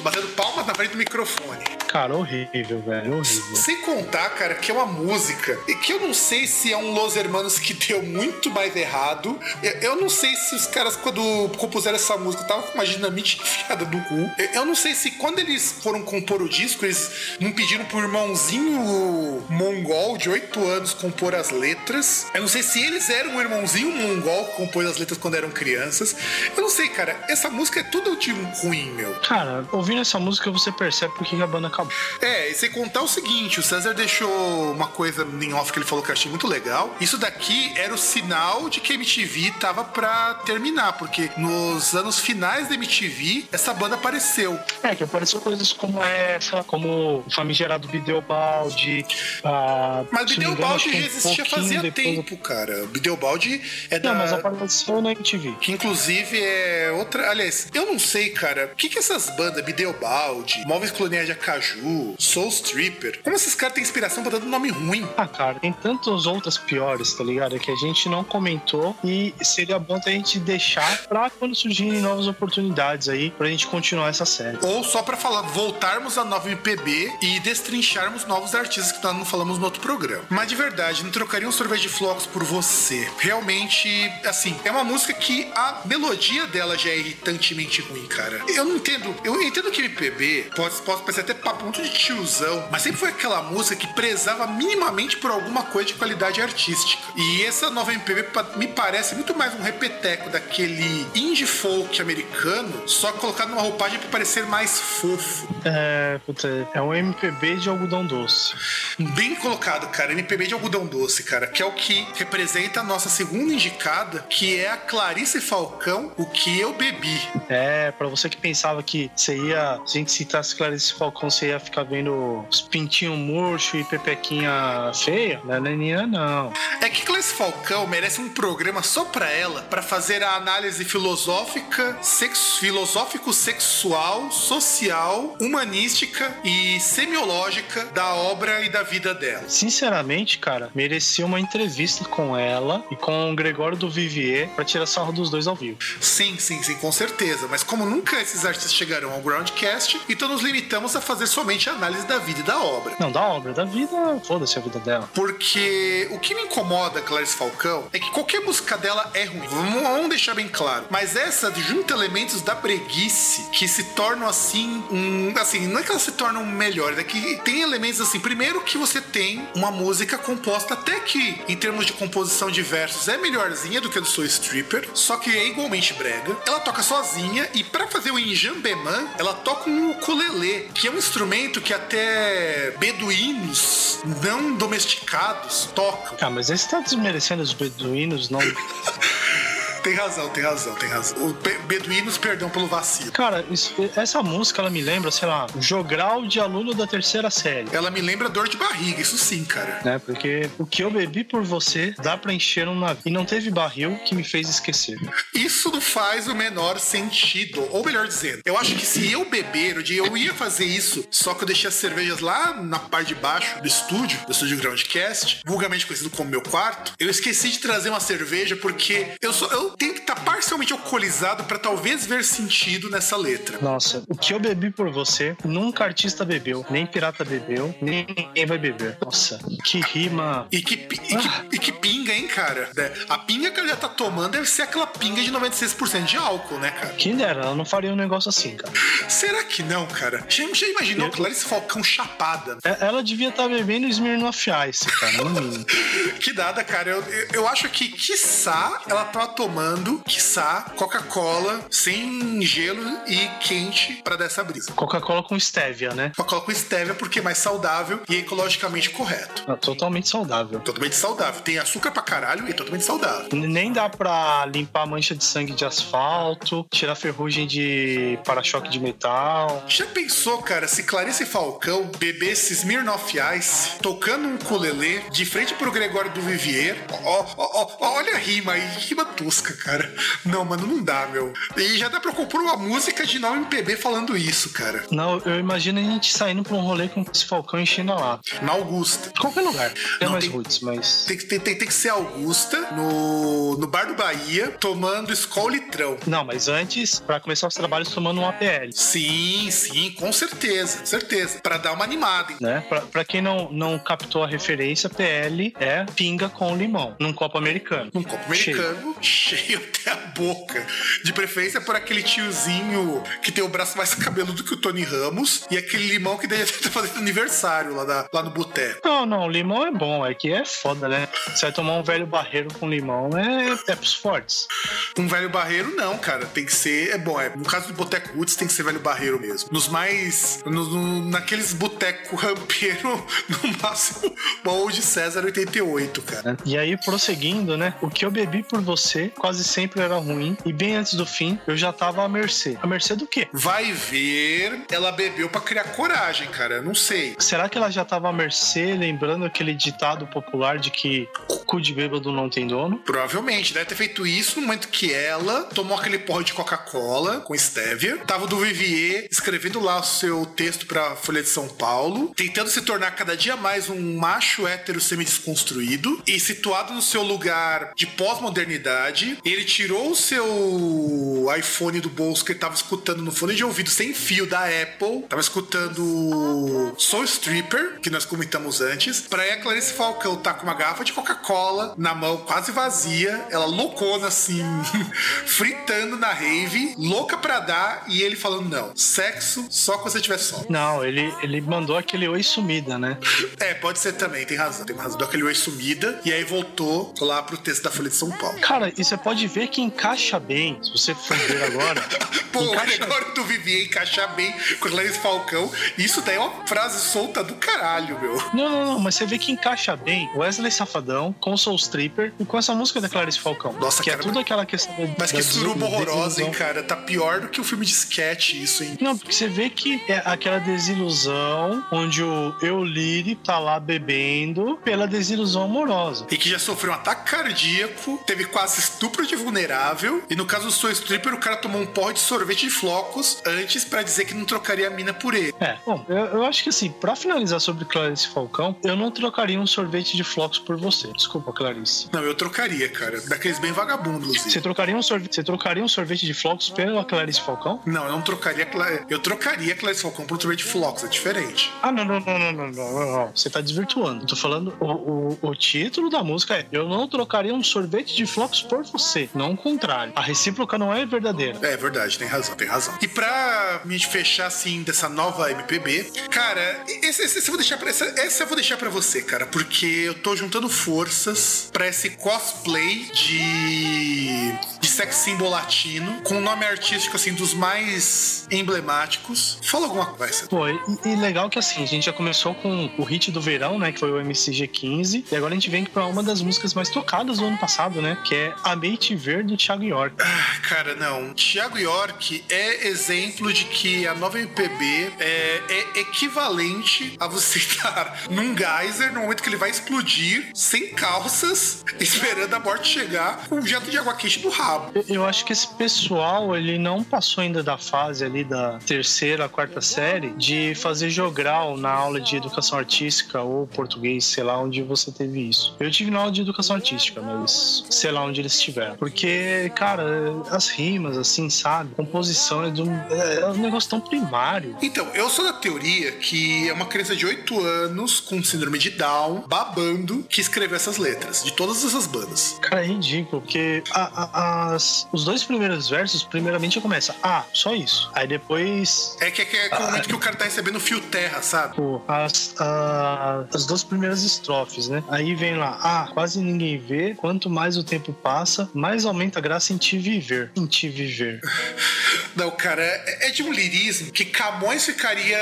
Batendo palmas na frente do microfone. Cara, horrível, velho, horrível. Sem contar, cara, que é uma música e que eu não sei se é um Los Hermanos que deu muito mais errado. Eu não sei se os caras, quando compuseram essa música, estavam com uma dinamite enfiada no cu. Eu não sei se quando eles foram compor o disco, eles não pediram pro irmãozinho mongol de 8 anos compor as letras. Eu não sei se eles eram o irmãozinho mongol que compôs as letras quando eram crianças. Eu não sei, cara. Essa música é tudo de ruim, meu. Cara, ouvindo essa música, você percebe por que a banda acabou acabou. É, e sem contar o seguinte, o César deixou uma coisa em off que ele falou que eu achei muito legal. Isso daqui era o sinal de que a MTV tava pra terminar, porque nos anos finais da MTV, essa banda apareceu. É, que apareceu coisas como essa, como o famigerado Bideobaldi. Ah, mas Bideobaldi já existia um fazia depois... tempo, cara. Bideobaldi é da. Não, mas apareceu na MTV. Que inclusive é outra. Aliás, eu não sei, cara, o que, que essas bandas, Bideobaldi, Móveis Coloniais de Acaju, Caju, Soul Stripper. Como esses caras têm inspiração pra dar um nome ruim? Ah, cara, tem tantas outras piores, tá ligado? Que a gente não comentou e seria bom a gente deixar pra quando surgirem novas oportunidades aí, pra gente continuar essa série. Ou só pra falar, voltarmos a nova MPB e destrincharmos novos artistas que nós não falamos no outro programa. Mas de verdade, não trocaria um sorvete de flocos por você. Realmente, assim, é uma música que a melodia dela já é irritantemente ruim, cara. Eu não entendo. Eu entendo que MPB pode, pode parecer até papo ponto de tiozão, mas sempre foi aquela música que prezava minimamente por alguma coisa de qualidade artística. E essa nova MPB me parece muito mais um repeteco daquele indie folk americano, só colocado numa roupagem para parecer mais fofo. É, puta, é um MPB de algodão doce. Bem colocado, cara. MPB de algodão doce, cara, que é o que representa a nossa segunda indicada, que é a Clarice Falcão, o que eu bebi. É, para você que pensava que você ia, se a gente citasse Clarice Falcão, ia ficar vendo os pintinhos murcho e pepequinha feia, não é Nenina, não. É que Clarice Falcão merece um programa só pra ela, para fazer a análise filosófica, sex, filosófico, sexual, social, humanística e semiológica da obra e da vida dela. Sinceramente, cara, merecia uma entrevista com ela e com o Gregório do Vivier para tirar sarro dos dois ao vivo. Sim, sim, sim, com certeza. Mas como nunca esses artistas chegarão ao Groundcast, então nos limitamos a fazer somente a análise da vida e da obra. Não, da obra, da vida, foda-se a vida dela. Porque o que me incomoda, Clarice Falcão, é que qualquer música dela é ruim. Vamos, deixar bem claro. Mas essa junta elementos da breguice que se tornam assim, um, assim, não é que elas se tornam melhores, é que tem elementos assim. Primeiro que você tem uma música composta até que em termos de composição de versos é melhorzinha do que a do Soul Stripper, só que é igualmente brega. Ela toca sozinha e para fazer o enjambeman, ela toca um ukulele, que é um instrumento que até beduínos não domesticados tocam. Ah, mas aí você tá desmerecendo os beduínos, não. Tem razão, tem razão, tem razão. O Beduínos, perdão pelo vacilo. Cara, isso, essa música, ela me lembra, sei lá, jogral de aluno da terceira série. Ela me lembra dor de barriga, isso sim, cara. Né? Porque o que eu bebi por você dá pra encher um navio. E não teve barril que me fez esquecer. Isso não faz o menor sentido. Ou melhor dizendo, eu acho que se eu beber, eu ia fazer isso, só que eu deixei as cervejas lá na parte de baixo do estúdio, do estúdio Groundcast, vulgarmente conhecido como meu quarto, eu esqueci de trazer uma cerveja porque eu sou. Eu tem que estar tá parcialmente alcoolizado para talvez ver sentido nessa letra. Nossa, o que eu bebi por você, nunca artista bebeu, nem pirata bebeu, nem ninguém vai beber. Nossa, que rima. E que, e, ah. que, e que pinga, hein, cara? É, a pinga que ela já tá tomando deve ser aquela pinga de 96% de álcool, né, cara? Quem dera, ela não faria um negócio assim, cara. Será que não, cara? Já, já imaginou eu... Clarice Falcão chapada? É, ela devia estar tá bebendo Smirnoff Ice, cara, no mínimo. que nada, cara. Eu, eu acho que, quiçá, ela tá tomando tomando, quiçá, Coca-Cola sem gelo e quente para dar essa brisa. Coca-Cola com stevia, né? Coca-Cola com stevia porque é mais saudável e ecologicamente correto. Ah, totalmente saudável. Totalmente saudável. Tem açúcar pra caralho e é totalmente saudável. Nem dá pra limpar mancha de sangue de asfalto, tirar ferrugem de para-choque de metal. Já pensou, cara, se Clarice Falcão bebesse Smirnoff Ice tocando um ukulele de frente pro Gregório do Vivier? Ó, ó, ó, olha a rima aí, rima tosca, cara. Não, mano, não dá, meu. E já dá pra compor uma música de não MPB falando isso, cara. Não, eu imagino a gente saindo pra um rolê com esse Falcão e China lá. Na Augusta. Qualquer lugar. É mais tem, roots, mas. Tem, tem, tem, tem, que ser Augusta, no, no bar do Bahia, tomando Skol Litrão. Não, mas antes, pra começar os trabalhos, tomando um APL. Sim, sim, com certeza, certeza. Pra dar uma animada, hein? Né? Pra, pra quem não, não captou a referência, PL é pinga com limão, num copo americano. Num copo americano, cheio, cheio até a boca. De preferência por aquele tiozinho que tem o braço mais cabeludo que o Tony Ramos e aquele limão que deve estar fazendo aniversário lá, da, lá no boteco. Não, não, limão é bom, é que é foda, né? Você vai tomar um velho barreiro com limão, é, é pros fortes. Um velho barreiro, não, cara. Tem que ser. É bom, é, no caso do Boteco Woods, tem que ser velho barreiro mesmo. Nos mais. No, no, naqueles boteco rampeiro, no máximo, bom de César 88, cara. E aí, prosseguindo, né? O que eu bebi por você quase sempre era ruim. E bem antes do fim, eu já tava à mercê. À mercê do quê? Vai ver, ela bebeu para criar coragem, cara. Não sei. Será que ela já tava à mercê, lembrando aquele ditado popular de que cu de bêbado não tem dono? Provavelmente. Deve ter feito isso no momento que ela tomou aquele porre de Coca-Cola com Stevia. Tava do Vivier escrevendo lá o seu texto pra Folha de São Paulo, tentando se tornar cada dia mais um macho hétero semi-desconstruído e situado no seu lugar de pós-modernidade, ele tirou o seu iPhone do bolso que ele tava escutando no fone de ouvido sem fio da Apple, tava escutando Soul Stripper, que nós comentamos antes, pra a Clarice Falcão tá com uma garrafa de Coca-Cola na mão, quase vazia, ela loucona assim, fritando na rave, louca pra dar, e ele falando: não, sexo só quando você tiver só. Não, ele, ele mandou aquele oi sumida, né? É, pode ser também, tem razão, tem razão. Deu aquele oi sumida, e aí voltou lá pro texto da Folha de São Paulo. Cara, e você pode ver que encaixa bem, se você for ver agora. Pô, encaixa... o negócio do Vivier encaixar bem com a Clarice Falcão, isso daí é uma frase solta do caralho, meu. Não, não, não, mas você vê que encaixa bem Wesley Safadão com Soul Stripper e com essa música da Clarice Falcão. Nossa, que cara, é tudo aquela questão da, Mas da que suruba horrorosa, hein, cara? Tá pior do que o filme de sketch, isso, hein? Não, porque você vê que é aquela desilusão onde o Eulire tá lá bebendo pela desilusão amorosa. E que já sofreu um ataque cardíaco, teve quase estupro de vulnerável. E no caso do Soul Stripper, o cara tomou um porre de sorvete de flocos antes pra dizer que não trocaria a mina por ele. É, bom, eu, eu acho que assim, pra finalizar sobre Clarice Falcão, eu não trocaria um sorvete de flocos por você. Desculpa, Clarice. Não, eu trocaria, cara. Daqueles bem vagabundos, Você inclusive. trocaria um sorvete, você trocaria um sorvete de flocos pela Clarice Falcão? Não, eu não trocaria. Eu trocaria Clarice Falcão por um sorvete de flocos, é diferente. Ah, não, não, não, não, não, não, não, não. Você tá desvirtuando. Eu tô falando, o, o, o título da música é Eu não trocaria um sorvete de flocos por você, não o contrário. A recíproca não é verdadeira. É verdade, tem razão, tem razão. E pra gente fechar assim dessa nova MPB, cara, esse, esse, esse vou deixar pra, essa, essa eu vou deixar pra você, cara, porque eu tô juntando forças pra esse cosplay de sex symbol latino com um nome artístico assim dos mais emblemáticos. Fala alguma coisa. Pô, e, e legal que assim, a gente já começou com o hit do verão, né? Que foi o MCG15. E agora a gente vem pra uma das músicas mais tocadas do ano passado, né? Que é Amei Te Ver do Thiago York. Ah, cara, não. Thiago York é exemplo de que a nova MPB é, é equivalente a você estar num geyser no momento que ele vai explodir, sem calças, esperando a morte chegar, com um jato de água quente no rabo. Eu- Eu acho que esse pessoal, ele não passou ainda da fase ali da terceira, quarta série de fazer jogral na aula de educação artística ou português, sei lá onde você teve isso. Eu tive na aula de educação artística, mas sei lá onde eles estiveram. Porque, cara, as rimas, assim, sabe? Composição é, de um, é um negócio tão primário. Então, eu sou da teoria que é uma criança de 8 anos com síndrome de Down, babando, que escreveu essas letras, de todas essas bandas. Cara, é ridículo, porque a- a- as- os dois primeiros versos, primeiramente começa, ah, só isso. Aí depois É que é, que é o momento que o cara tá recebendo fio terra, sabe? Pô, as, a- as duas primeiras estrofes, né? Aí vem lá, ah, quase ninguém vê, quanto mais o tempo passa, mais aumenta a graça em te viver. Em te viver. Não, cara, é é de um lirismo que Camões ficaria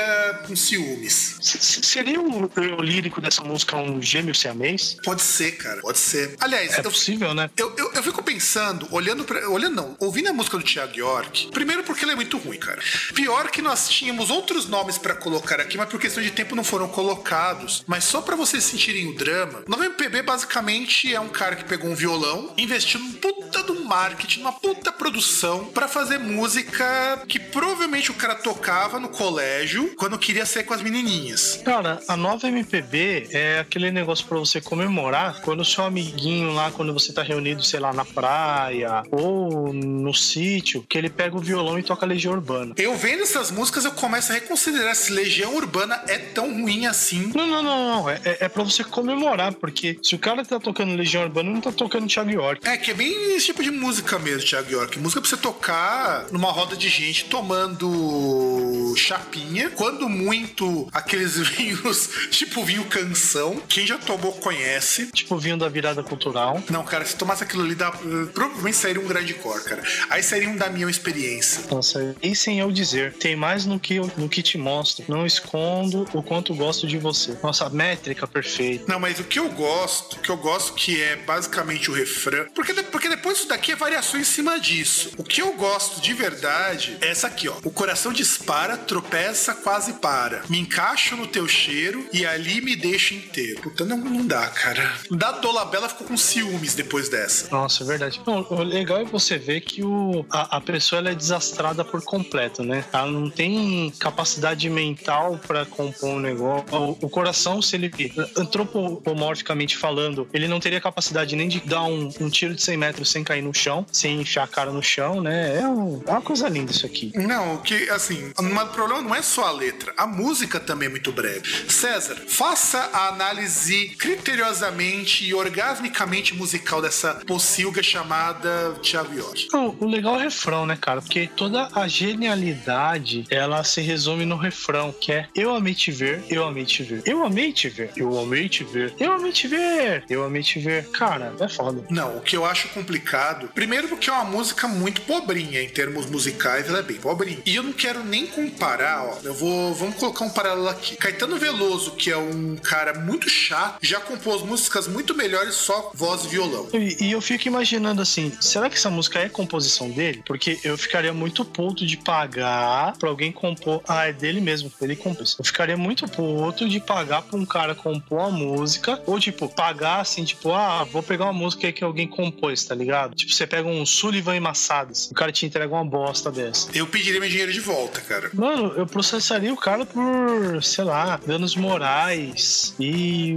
com ciúmes. S- Seria o, o lírico dessa música um gêmeo siamês? Pode ser, cara, pode ser. Aliás, É eu, possível, né? eu, eu, eu fico pensando, olhando pra. Olhando não, ouvindo a música do Thiago York. Primeiro porque ele é muito ruim, cara. Pior que nós tínhamos outros nomes pra colocar aqui, mas por questão de tempo não foram colocados. Mas só pra vocês sentirem o drama. Nova MPB basicamente é um cara que pegou um violão, investiu num puta do marketing, numa puta produção pra fazer música que provavelmente o cara tocava no colégio quando queria ser com as menininhas. Cara, a nova MPB é aquele negócio pra você comemorar quando o seu amiguinho lá, quando você tá reunido, sei lá, na praia ou no sítio, que ele pega o violão e toca Legião Urbana. Eu vendo essas músicas, eu começo a reconsiderar se Legião Urbana é tão ruim assim. Não, não, não, não. É, é, é pra você comemorar, porque se o cara tá tocando Legião Urbana, ele não tá tocando Thiago York. É, que é bem esse tipo de música mesmo, Thiago York. Música pra você tocar numa roda de gente tomando chapinha. Quando muito, aqueles vinhos, tipo vinho canção. Quem já tomou conhece. Tipo, vinho da virada cultural. Não, cara, se tomasse aquilo ali, dá, eh, provavelmente sairia um grande cor, cara. Aí sairia um da minha experiência. Nossa, e sem eu dizer, tem mais no que, eu- no que te mostro. Não escondo o quanto gosto de você. Nossa, métrica perfeita. Não, mas o que eu gosto, o que eu gosto que é basicamente o refrão. Porque, porque depois isso daqui é variação em cima disso. O que eu gosto de verdade é essa aqui, ó. O coração dispara, tropeça, quase para. Me encaixo no teu cheiro e ali me deixo inteiro. Puta, não, não dá, cara. Da Dolabella ficou com ciúmes depois dessa. Nossa, é verdade. Não, legal legal é você ver que o, a, a pessoa é desastrada por completo, né? Ela não tem capacidade mental para compor um negócio. O, o, coração, se ele antropomorficamente falando, ele não teria capacidade nem de dar um, um, tiro de 100 metros sem cair no chão, sem enfiar a cara no chão, né? É, um, é uma coisa linda isso aqui. Não, que assim, o problema não é só a letra, a música também é muito breve. César, faça a análise criteriosamente e orgasmicamente musical dessa pocilga chamada Thiago York. Não, o legal é o refrão, né, cara? Porque toda a genialidade ela se resume no refrão, que é Eu amei te ver, eu amei te ver, eu amei te ver, eu amei te ver, eu amei te ver, eu amei te ver. Cara, é foda. Não, o que eu acho complicado, primeiro porque é uma música muito pobrinha em termos musicais, ela é bem pobrinha. E eu não quero nem comparar, ó. Eu vou, vamos colocar um paralelo aqui. Caetano Veloso, que é um cara muito chato, já compôs músicas muito melhores só voz e violão. E, e eu fico imaginando assim, será que essa música é composição dele? Porque eu ficaria muito puto de pagar pra alguém compor. Ah, é dele mesmo, ele compôs. Eu ficaria muito puto de pagar pra um cara compor a música, ou tipo, pagar assim, tipo, ah, vou pegar uma música aí que alguém compôs, tá ligado? Tipo, você pega um Sullivan e Massadas, o cara te entrega uma bosta dessa. Eu pediria meu dinheiro de volta, cara. Mano, eu processaria o cara por, sei lá, danos morais e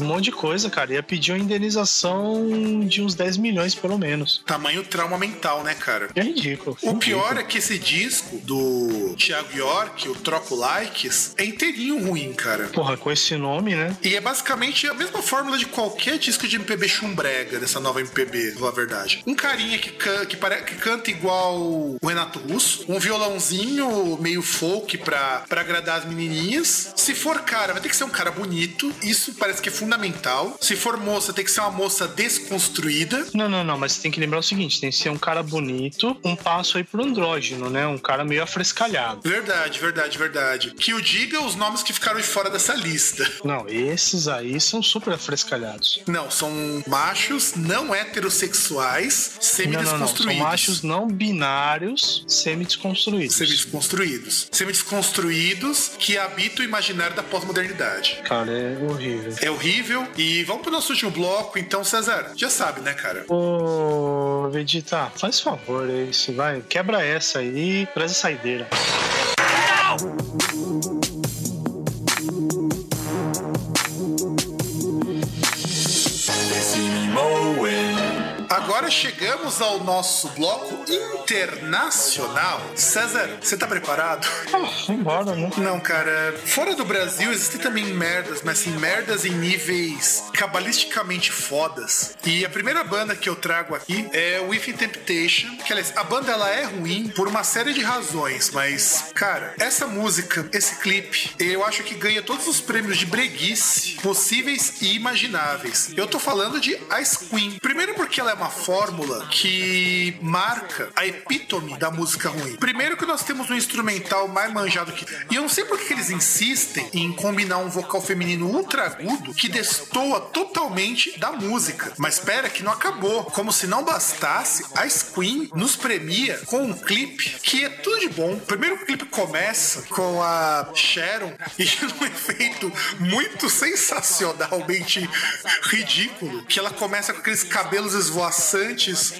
um monte de coisa, cara. Ia pedir uma indenização de uns 10 milhões, pelo menos. Tamanho trauma mental, né, cara? É ridículo. O pior é que esse disco do Thiago York, o Troco Likes, é inteirinho ruim, cara. Porra, com esse nome, né? E é basicamente a mesma fórmula de qualquer disco de MPB chumbrega, dessa nova MPB, na verdade. Um carinha que, can, que, que canta igual o Renato Russo, um violãozinho meio folk pra, pra agradar as menininhas. Se for cara, vai ter que ser um cara bonito, isso parece que é fundamental. Se for moça, tem que ser uma moça desconstruída. Não, não, não, mas tem que lembrar o seguinte: tem que ser um cara bonito, um passo aí pro andrógeno, né? Um cara meio afrescalhado. Verdade, verdade, verdade. Que o diga os nomes que ficaram de fora dessa lista. Não, esses aí são super afrescalhados. Não, são machos não heterossexuais, semi-desconstruídos. São machos não binários, semi-desconstruídos. Semi-desconstruídos. Semi-desconstruídos que habitam o imaginário da pós-modernidade. Cara, é horrível. É horrível. E vamos pro nosso último bloco, então, César. Já sabe, né, cara? Vegeta, faz favor aí, se vai. Quebra essa aí, traz a saideira. Agora chegamos ao nosso bloco internacional. César, você tá preparado? Ah, embora, né? Não, cara. Fora do Brasil existem também merdas, mas assim, merdas em níveis cabalisticamente fodas. E a primeira banda que eu trago aqui é Within Temptation. Que, aliás, a banda ela é ruim por uma série de razões, mas, cara, essa música, esse clipe, eu acho que ganha todos os prêmios de breguice possíveis e imagináveis. Eu tô falando de Ice Queen. Primeiro porque ela é uma fórmula que marca a epítome da música ruim. Primeiro que nós temos um instrumental mais manjado que. E eu não sei por que eles insistem em combinar um vocal feminino ultra agudo que destoa totalmente da música. Mas espera que não acabou. Como se não bastasse, a Queen nos premia com um clipe que é tudo de bom. Primeiro o clipe começa com a Sharon e um efeito muito sensacionalmente ridículo, que ela começa com aqueles cabelos esvoaçantes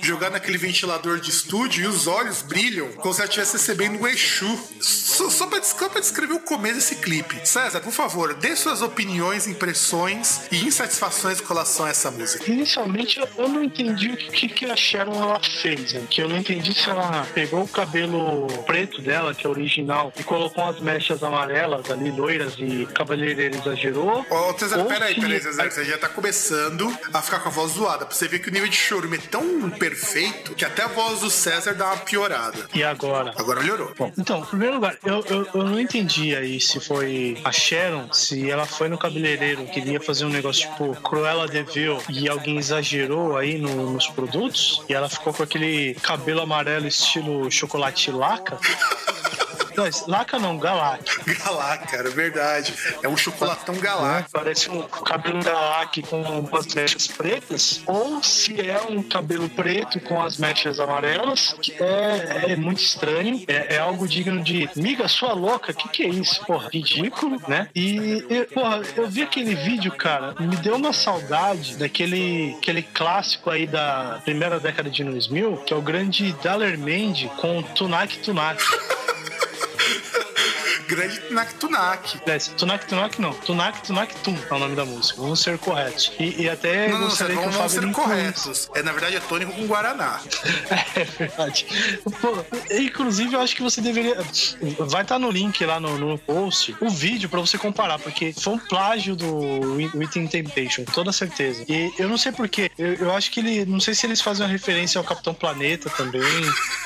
jogando aquele ventilador de estúdio e os olhos brilham como se ela estivesse recebendo um Exu. Só, só pra, só pra descrever o começo desse clipe. César, por favor, dê suas opiniões, impressões e insatisfações com relação a essa música. Inicialmente eu não entendi o que, que a Sharon ela fez, né? que eu não entendi se ela pegou o cabelo preto dela, que é original, e colocou umas mechas amarelas ali, loiras e cabeleireiro exagerou. Ô, César, peraí, peraí, César, você já tá começando a ficar com a voz zoada, pra você ver que o nível de chorume é tão perfeito que até a voz do César dá uma piorada. E agora? Agora melhorou. Bom, então, em primeiro lugar, eu, eu, eu não entendi aí se foi a Sharon, se ela foi no cabeleireiro, queria fazer um negócio tipo Cruella de Vil e alguém exagerou aí no, nos produtos e ela ficou com aquele cabelo amarelo estilo chocolate laca. Não, laca não, galac. Galac, cara, verdade. É um chocolatão galac. Parece um cabelo galac com as mechas pretas, ou se é um cabelo preto com as mechas amarelas, que é, é muito estranho. É, é algo digno de, miga, sua louca, que que é isso? Porra, ridículo, né? E, e, porra, eu vi aquele vídeo, cara, me deu uma saudade daquele aquele clássico aí da primeira década de 2000, que é o grande Dalermend com Tunak Tunak. grande Tunak Tunak. É, Tunak Tunak não. Tunak Tunak Tum é o nome da música. Vamos ser corretos. E, e até não, não, gostaria não, que vamos ser incluísse. corretos. É, na verdade, é tônico com Guaraná. É verdade. Pô, inclusive, eu acho que você deveria. Vai estar no link lá no, no post o vídeo pra você comparar, porque foi um plágio do Within Temptation, com toda certeza. E eu não sei porquê. Eu, eu acho que ele. Não sei se eles fazem uma referência ao Capitão Planeta também,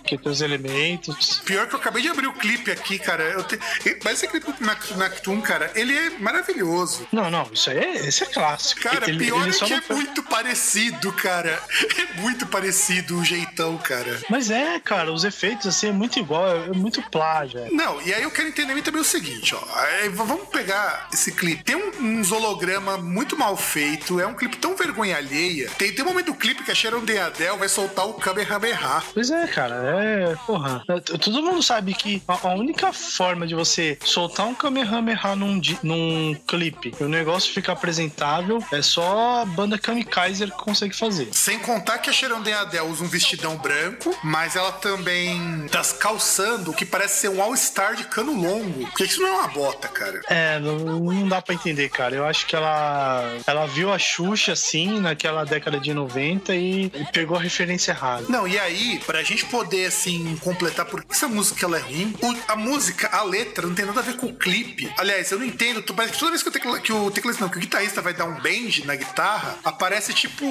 que tem os elementos. Pior que eu acabei de abrir o clipe aqui, cara. Eu te... Mas esse clipe do Tunak Tunak cara, ele é maravilhoso. Não, não, isso aí é, esse é clássico. Cara, ele, pior ele é que é foi- muito parecido, cara. É muito parecido o jeitão, cara. Mas é, cara, os efeitos assim é muito igual, é, é muito plágio. é. Não, e aí eu quero entender também o seguinte, ó. Aí, vamos pegar esse clipe. Tem um, uns holograma muito mal feito, é um clipe tão vergonha alheia. Tem, tem um momento do clipe que a Sharon Deadel vai soltar o Kamehameha. Pois é, cara, é. Porra. Todo mundo sabe que a única forma de você soltar um Kamehameha num, num clipe e o negócio ficar apresentável é só a banda Kamikaiser que consegue fazer. Sem contar que a Sharon Deadel usa um vestidão branco, mas ela também tá calçando o que parece ser um all-star de cano longo. Porque isso não é uma bota, cara. É, não, não dá pra entender, cara. Eu acho que ela, ela viu a Xuxa assim naquela década de 90 e, e pegou a referência errada. Não, e aí, pra gente poder, assim, completar por que essa música ela é ruim, o- a música, a letra, não tem nada a ver com o clipe. Aliás, eu não entendo, parece que toda vez que o, tecla, que o teclista, não, que o guitarrista vai dar um bend na guitarra, aparece tipo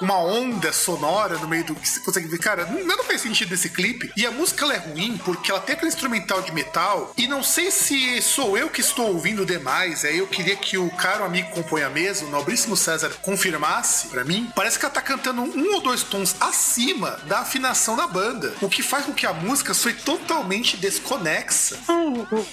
uma onda sonora no meio do que você consegue ver. Cara, nada faz sentido nesse clipe. E a música é ruim porque ela tem aquele instrumental de metal, e não sei se sou eu que estou ouvindo demais, aí eu queria que o caro amigo que compõe a mesa, o nobríssimo César, confirmasse pra mim. Parece que ela tá cantando um ou dois tons acima da afinação da banda, o que faz com que a música soe totalmente desconexa.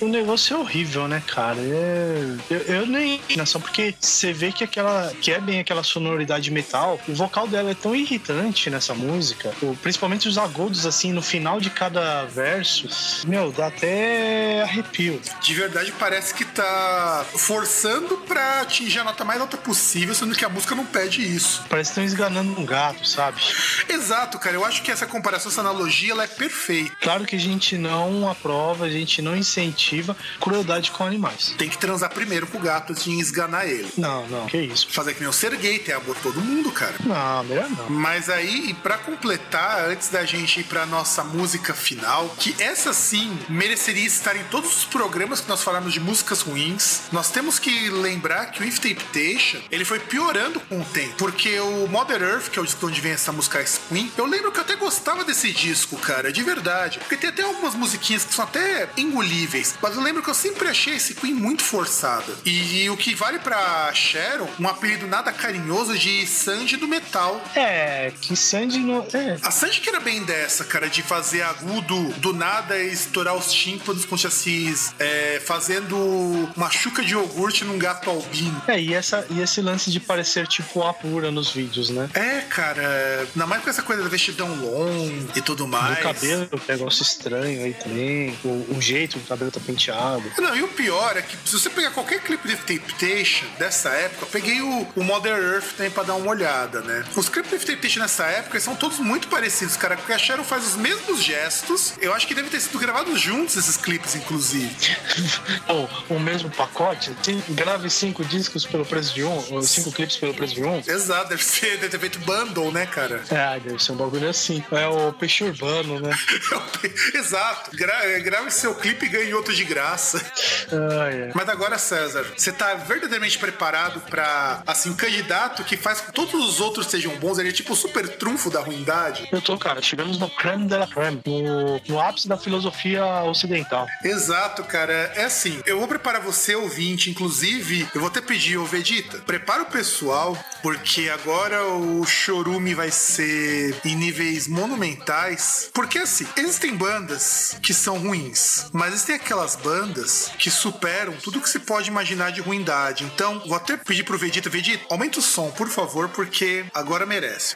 O, negócio é horrível, né, cara? É, eu, eu nem nação porque você vê que aquela que é bem aquela sonoridade metal, o vocal dela é tão irritante nessa música, principalmente os agudos assim no final de cada verso, meu, dá até arrepio. De verdade, parece que tá forçando pra atingir a nota mais alta possível, sendo que a música não pede isso. Parece que estão esganando um gato, sabe? Exato, cara. Eu acho que essa comparação, essa analogia, ela é perfeita. Claro que a gente não aprova, a gente não incentiva crueldade com animais. Tem que transar primeiro com o gato antes de esganar ele. Não, não, que isso. Fazer que nem o ser gay, ter amor todo mundo, cara. Não, melhor não. Mas aí, e pra completar, antes da gente ir pra nossa música final, que essa sim mereceria estar em todos os programas que nós falamos de músicas ruins, nós temos que lembrar que o If Temptation, ele foi piorando com o tempo, porque o Mother Earth, que é o disco onde vem essa música Queen, eu lembro que eu até gostava desse disco, cara, de verdade, porque tem até algumas musiquinhas que são até engolíveis, mas eu lembro que eu sempre achei esse Queen muito forçada. E, e o que vale pra Sharon, um apelido nada carinhoso de Sanji do metal. É, que Sandy não. É, A Sanji que era bem dessa, cara, de fazer agudo do nada e estourar os tímpanos com chassis, é, fazendo uma chuca de iogurte num gato albino. É, e, essa, e esse lance de parecer tipo a pura nos vídeos, né? É, cara, ainda mais com essa coisa da vestidão longa e tudo mais. Do cabelo, um negócio estranho aí também. O, o jeito que o cabelo tá penteado. Não, e o pior é que se você pegar qualquer clipe de Temptation dessa época, eu peguei o, o Mother Earth também pra dar uma olhada, né? Os clipes de Temptation nessa época são todos muito parecidos, cara, porque a Sharon faz os mesmos gestos. Eu acho que deve ter sido gravados juntos esses clipes, inclusive. Ou o mesmo pacote, grave cinco discos pelo preço de um, ou cinco clipes pelo preço de um. Exato, deve, ser, deve ter feito bundle, né, cara? É, deve ser um bagulho assim. É o peixe urbano, né? Exato. Gra grave seu clipe e ganhe outro de graça. Ai, é. Mas agora, César, você tá verdadeiramente preparado pra, assim, um candidato que faz com que todos os outros sejam bons? Ele é tipo o super trunfo da ruindade? Eu tô, cara, chegamos no creme de la creme, no, no ápice da filosofia ocidental. Exato, cara. É assim, eu vou preparar você, ouvinte, inclusive, eu vou até pedir, ô Vegeta, prepara o pessoal, porque agora o chorume vai ser em níveis monumentais. Porque assim, existem bandas que são ruins, mas existem aquelas bandas que superam tudo que se pode imaginar de ruindade. Então, vou até pedir pro Vegeta, Vegeta, aumenta o som, por favor, porque agora merece.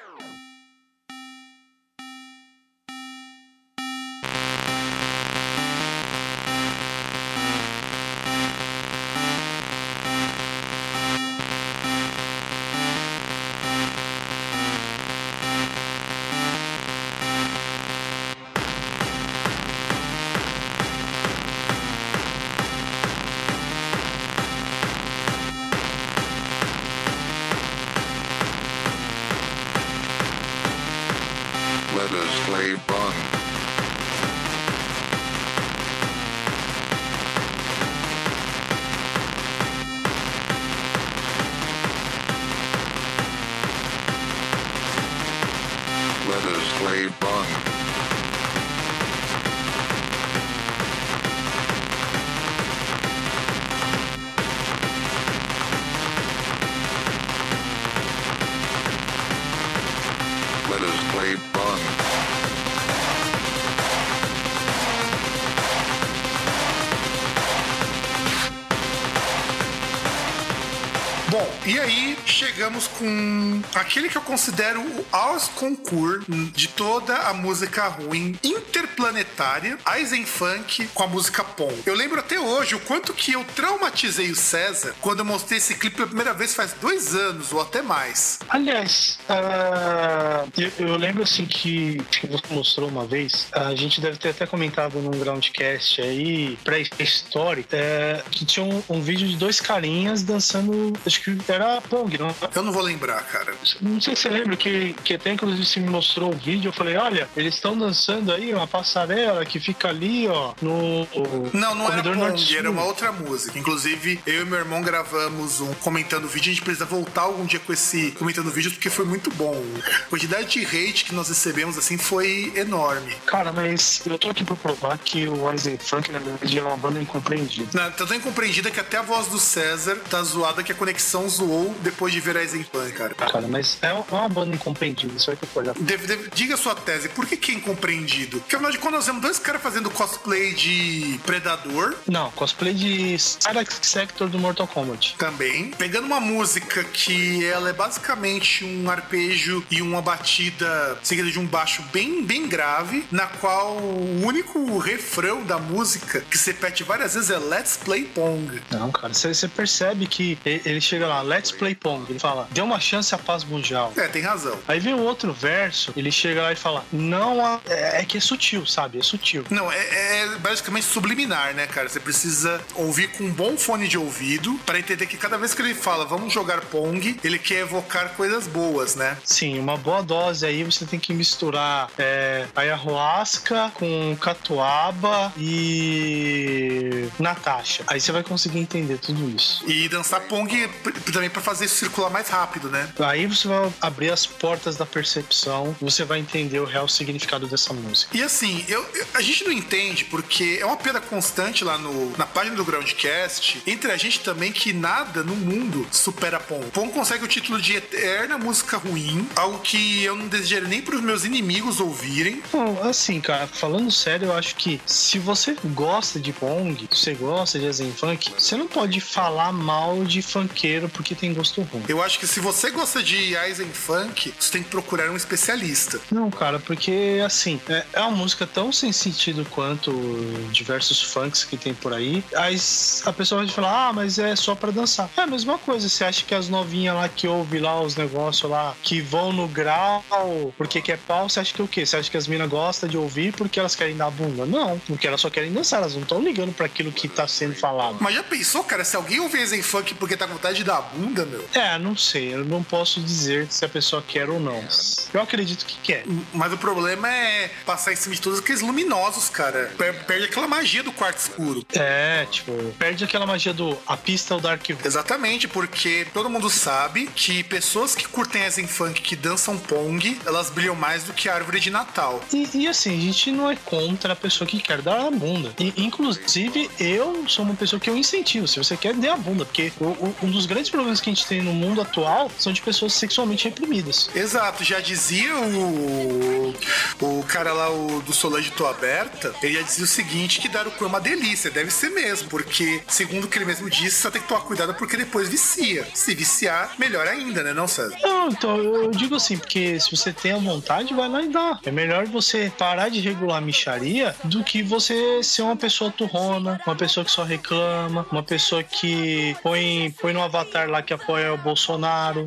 Chegamos com aquele que eu considero o Aus Concur de toda a música ruim interplanetária, Eisenfunk com a música Pom. Eu lembro até hoje o quanto que eu traumatizei o César quando eu mostrei esse clipe pela primeira vez faz dois anos ou até mais. Aliás, ah, eu, eu lembro assim que, que você mostrou uma vez, a gente deve ter até comentado num groundcast aí, pré-histórico, é, que tinha um, um vídeo de dois carinhas dançando, acho que era Pong, não? Eu não vou lembrar, cara. Não sei se você lembra que, que até inclusive você me mostrou o vídeo, eu falei, olha, eles estão dançando aí uma passarela que fica ali, ó, no Não, não era Pong, norte-sul. era uma outra música. Inclusive, eu e meu irmão gravamos um comentando o vídeo. A gente precisa voltar algum dia com esse comentando vídeo porque foi muito bom. A quantidade de hate que nós recebemos assim foi enorme. Cara, mas eu tô aqui pra provar que o Eisen Funk, na verdade, é uma banda incompreendida. Na- Tá tão incompreendida que até a voz do César tá zoada que a conexão zoou depois de ver a Eisenpan, cara. Cara, mas é uma- é uma banda incompreendida, isso vai ter que olhar. Deve- deve- diga a sua tese, por que que é incompreendido? Porque afinal de contas nós vemos dois caras fazendo cosplay de Predador Não, cosplay de Cyrax Sector do Mortal Kombat. também, pegando uma música que ela é basicamente um arpejo e uma batida seguida de um baixo bem, bem grave, na qual o único refrão da música que se repete várias vezes é Let's Play Pong. Não, cara, você percebe que ele chega lá, let's play Pong. Ele fala, dê uma chance à paz mundial. É, tem razão. Aí vem o outro verso, ele chega lá e fala, não, há- é, é que é sutil, sabe? É sutil. Não, é, é basicamente subliminar, né, cara? Você precisa ouvir com um bom fone de ouvido para entender que cada vez que ele fala vamos jogar Pong, ele quer evocar coisas boas, né? Sim, uma boa dose aí você tem que misturar é, ayahuasca com catuaba e Natasha. Aí você vai conseguir entender tudo isso. E dançar Pong também para fazer isso circular mais rápido, né? Aí você vai abrir as portas da percepção, você vai entender o real significado dessa música. E assim, eu, eu- a gente não entende porque é uma pedra constante lá no, na página do Groundcast entre a gente também que nada no mundo supera Pong. Pong consegue o título de eterna música ruim, algo que eu não desejaria nem para os meus inimigos ouvirem. Bom, assim, cara, falando sério, eu acho que se você gosta de Pong, se você gosta de Zen Funk, você não pode falar mal de funkeiro porque tem gosto ruim. Eu acho que se você gosta de Eisen Funk, você tem que procurar um especialista. Não, cara, porque assim, é, é uma música tão sem sentido quanto diversos funks que tem por aí. Aí a pessoa vai falar, ah, mas é só pra dançar. É a mesma coisa, você acha que as novinhas lá que ouvem lá os negócios lá, que vão no grau porque quer pau, você acha que o quê? Você acha que as minas gostam de ouvir porque elas querem dar bunda? Não, porque elas só querem dançar, elas não estão ligando pra aquilo que tá sendo falado. Mas já pensou, cara, se alguém ouvir Eisen Funk porque tá com vontade de dar a bunda, meu? É, não sei, eu não posso dizer se a pessoa quer ou não. Eu acredito que quer. Mas o problema é passar em cima de todos aqueles luminosos, cara. Per- Perde aquela magia do quarto escuro. É, tipo, perde aquela magia do a pista é o Dark Room. Exatamente, porque todo mundo sabe que pessoas que curtem Eisen Funk, que dançam Pong, elas brilham mais do que a árvore de Natal. E, e assim, a gente não é contra a pessoa que quer dar a bunda. E, inclusive, eu sou uma pessoa que eu incentivo. Se você quer, dê a bunda. Porque o- o- um dos grandes grandes problemas que a gente tem no mundo atual são de pessoas sexualmente reprimidas. Exato, já dizia o, o cara lá o, do Solange Tô Aberta, ele já dizia o seguinte, que dar o cu é uma delícia, deve ser mesmo, porque, segundo o que ele mesmo disse, só tem que tomar cuidado porque depois vicia. Se viciar, melhor ainda, né não, César? Não, então eu digo assim, porque se você tem a vontade, vai lá e dá. É melhor você parar de regular a micharia do que você ser uma pessoa turrona, uma pessoa que só reclama, uma pessoa que põe, põe no avatar lá que apoia o Bolsonaro.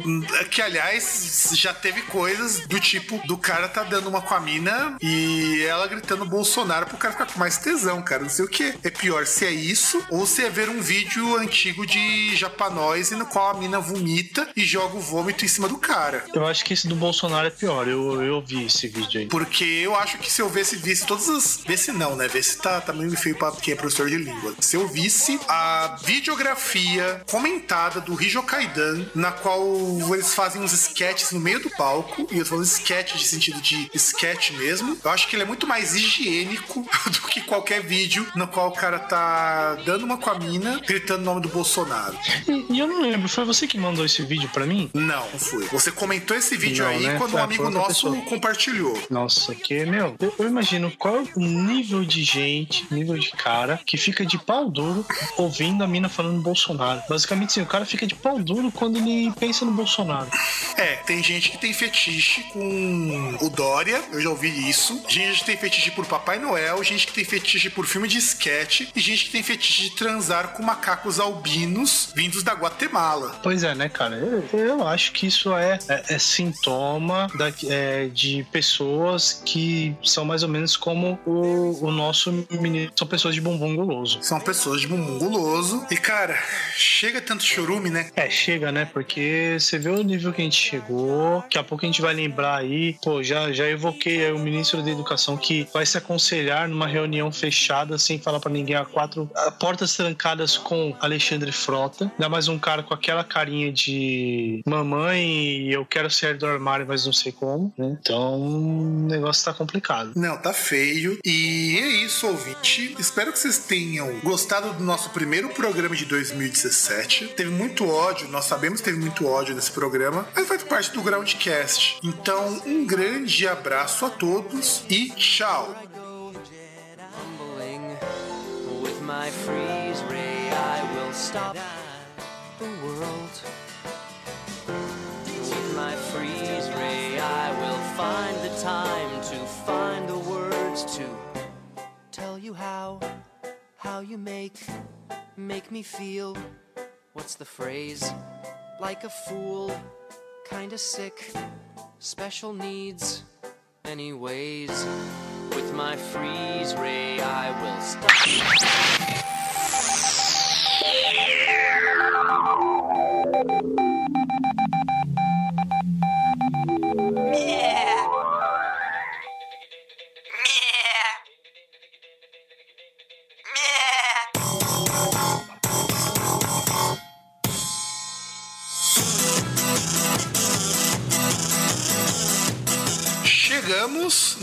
Que, aliás, já teve coisas do tipo do cara tá dando uma com a mina e ela gritando Bolsonaro pro cara ficar com mais tesão, cara. Não sei o que é pior, se é isso ou se é ver um vídeo antigo de japanóis no qual a mina vomita e joga o vômito em cima do cara. Eu acho que esse do Bolsonaro é pior. Eu, eu vi esse vídeo aí. Porque eu acho que se eu visse, visse todas as. Visse não, né? Visse tá, tá meio feio pra quem é professor de língua. Se eu visse a videografia comentada do Rijo Kaidan, na qual eles fazem uns sketches no meio do palco, e eu tô falando sketch de sentido de sketch mesmo, eu acho que ele é muito mais higiênico do que qualquer vídeo no qual o cara tá dando uma com a mina, gritando o nome do Bolsonaro. E, e eu não lembro, foi você que mandou esse vídeo pra mim? Não, não foi. Você comentou esse vídeo Não, aí né? quando um Foi amigo nosso pessoa. compartilhou. Nossa, que, meu, eu, eu imagino qual o nível de gente, nível de cara que fica de pau duro ouvindo a mina falando Bolsonaro. Basicamente, sim, o cara fica de pau duro quando ele pensa no Bolsonaro. É, tem gente que tem fetiche com o Dória, eu já ouvi isso. Gente que tem fetiche por Papai Noel, gente que tem fetiche por filme de sketch e gente que tem fetiche de transar com macacos albinos vindos da Guatemala. Pois é, né, cara? Eu, eu acho que isso é, é, é sintoma da- é, de pessoas que são mais ou menos como o, o nosso menino. São pessoas de bumbum guloso. São pessoas de bumbum guloso. E, cara, chega tanto chorume, né? É, chega, né? Porque você vê o nível que a gente chegou. Daqui a pouco a gente vai lembrar aí. Pô, já, já evoquei aí o ministro da Educação que vai se aconselhar numa reunião fechada, sem falar pra ninguém, a quatro a portas trancadas com Alexandre Frota. Ainda mais um cara com aquela carinha de mamãe, eu quero sair do armário, mas não sei como, né? Então, o negócio tá complicado. Não, tá feio. E é isso, ouvinte. Espero que vocês tenham gostado do nosso primeiro programa de 2017. Teve muito ódio, nós sabemos que teve muito ódio nesse programa, mas faz parte do Groundcast. Então, um grande abraço a todos e tchau! My freeze ray, I will stop the world. Find the time to find the words to tell you how, how you make, make me feel. What's the phrase? Like a fool, kinda sick, special needs, anyways. With my freeze ray, I will stop.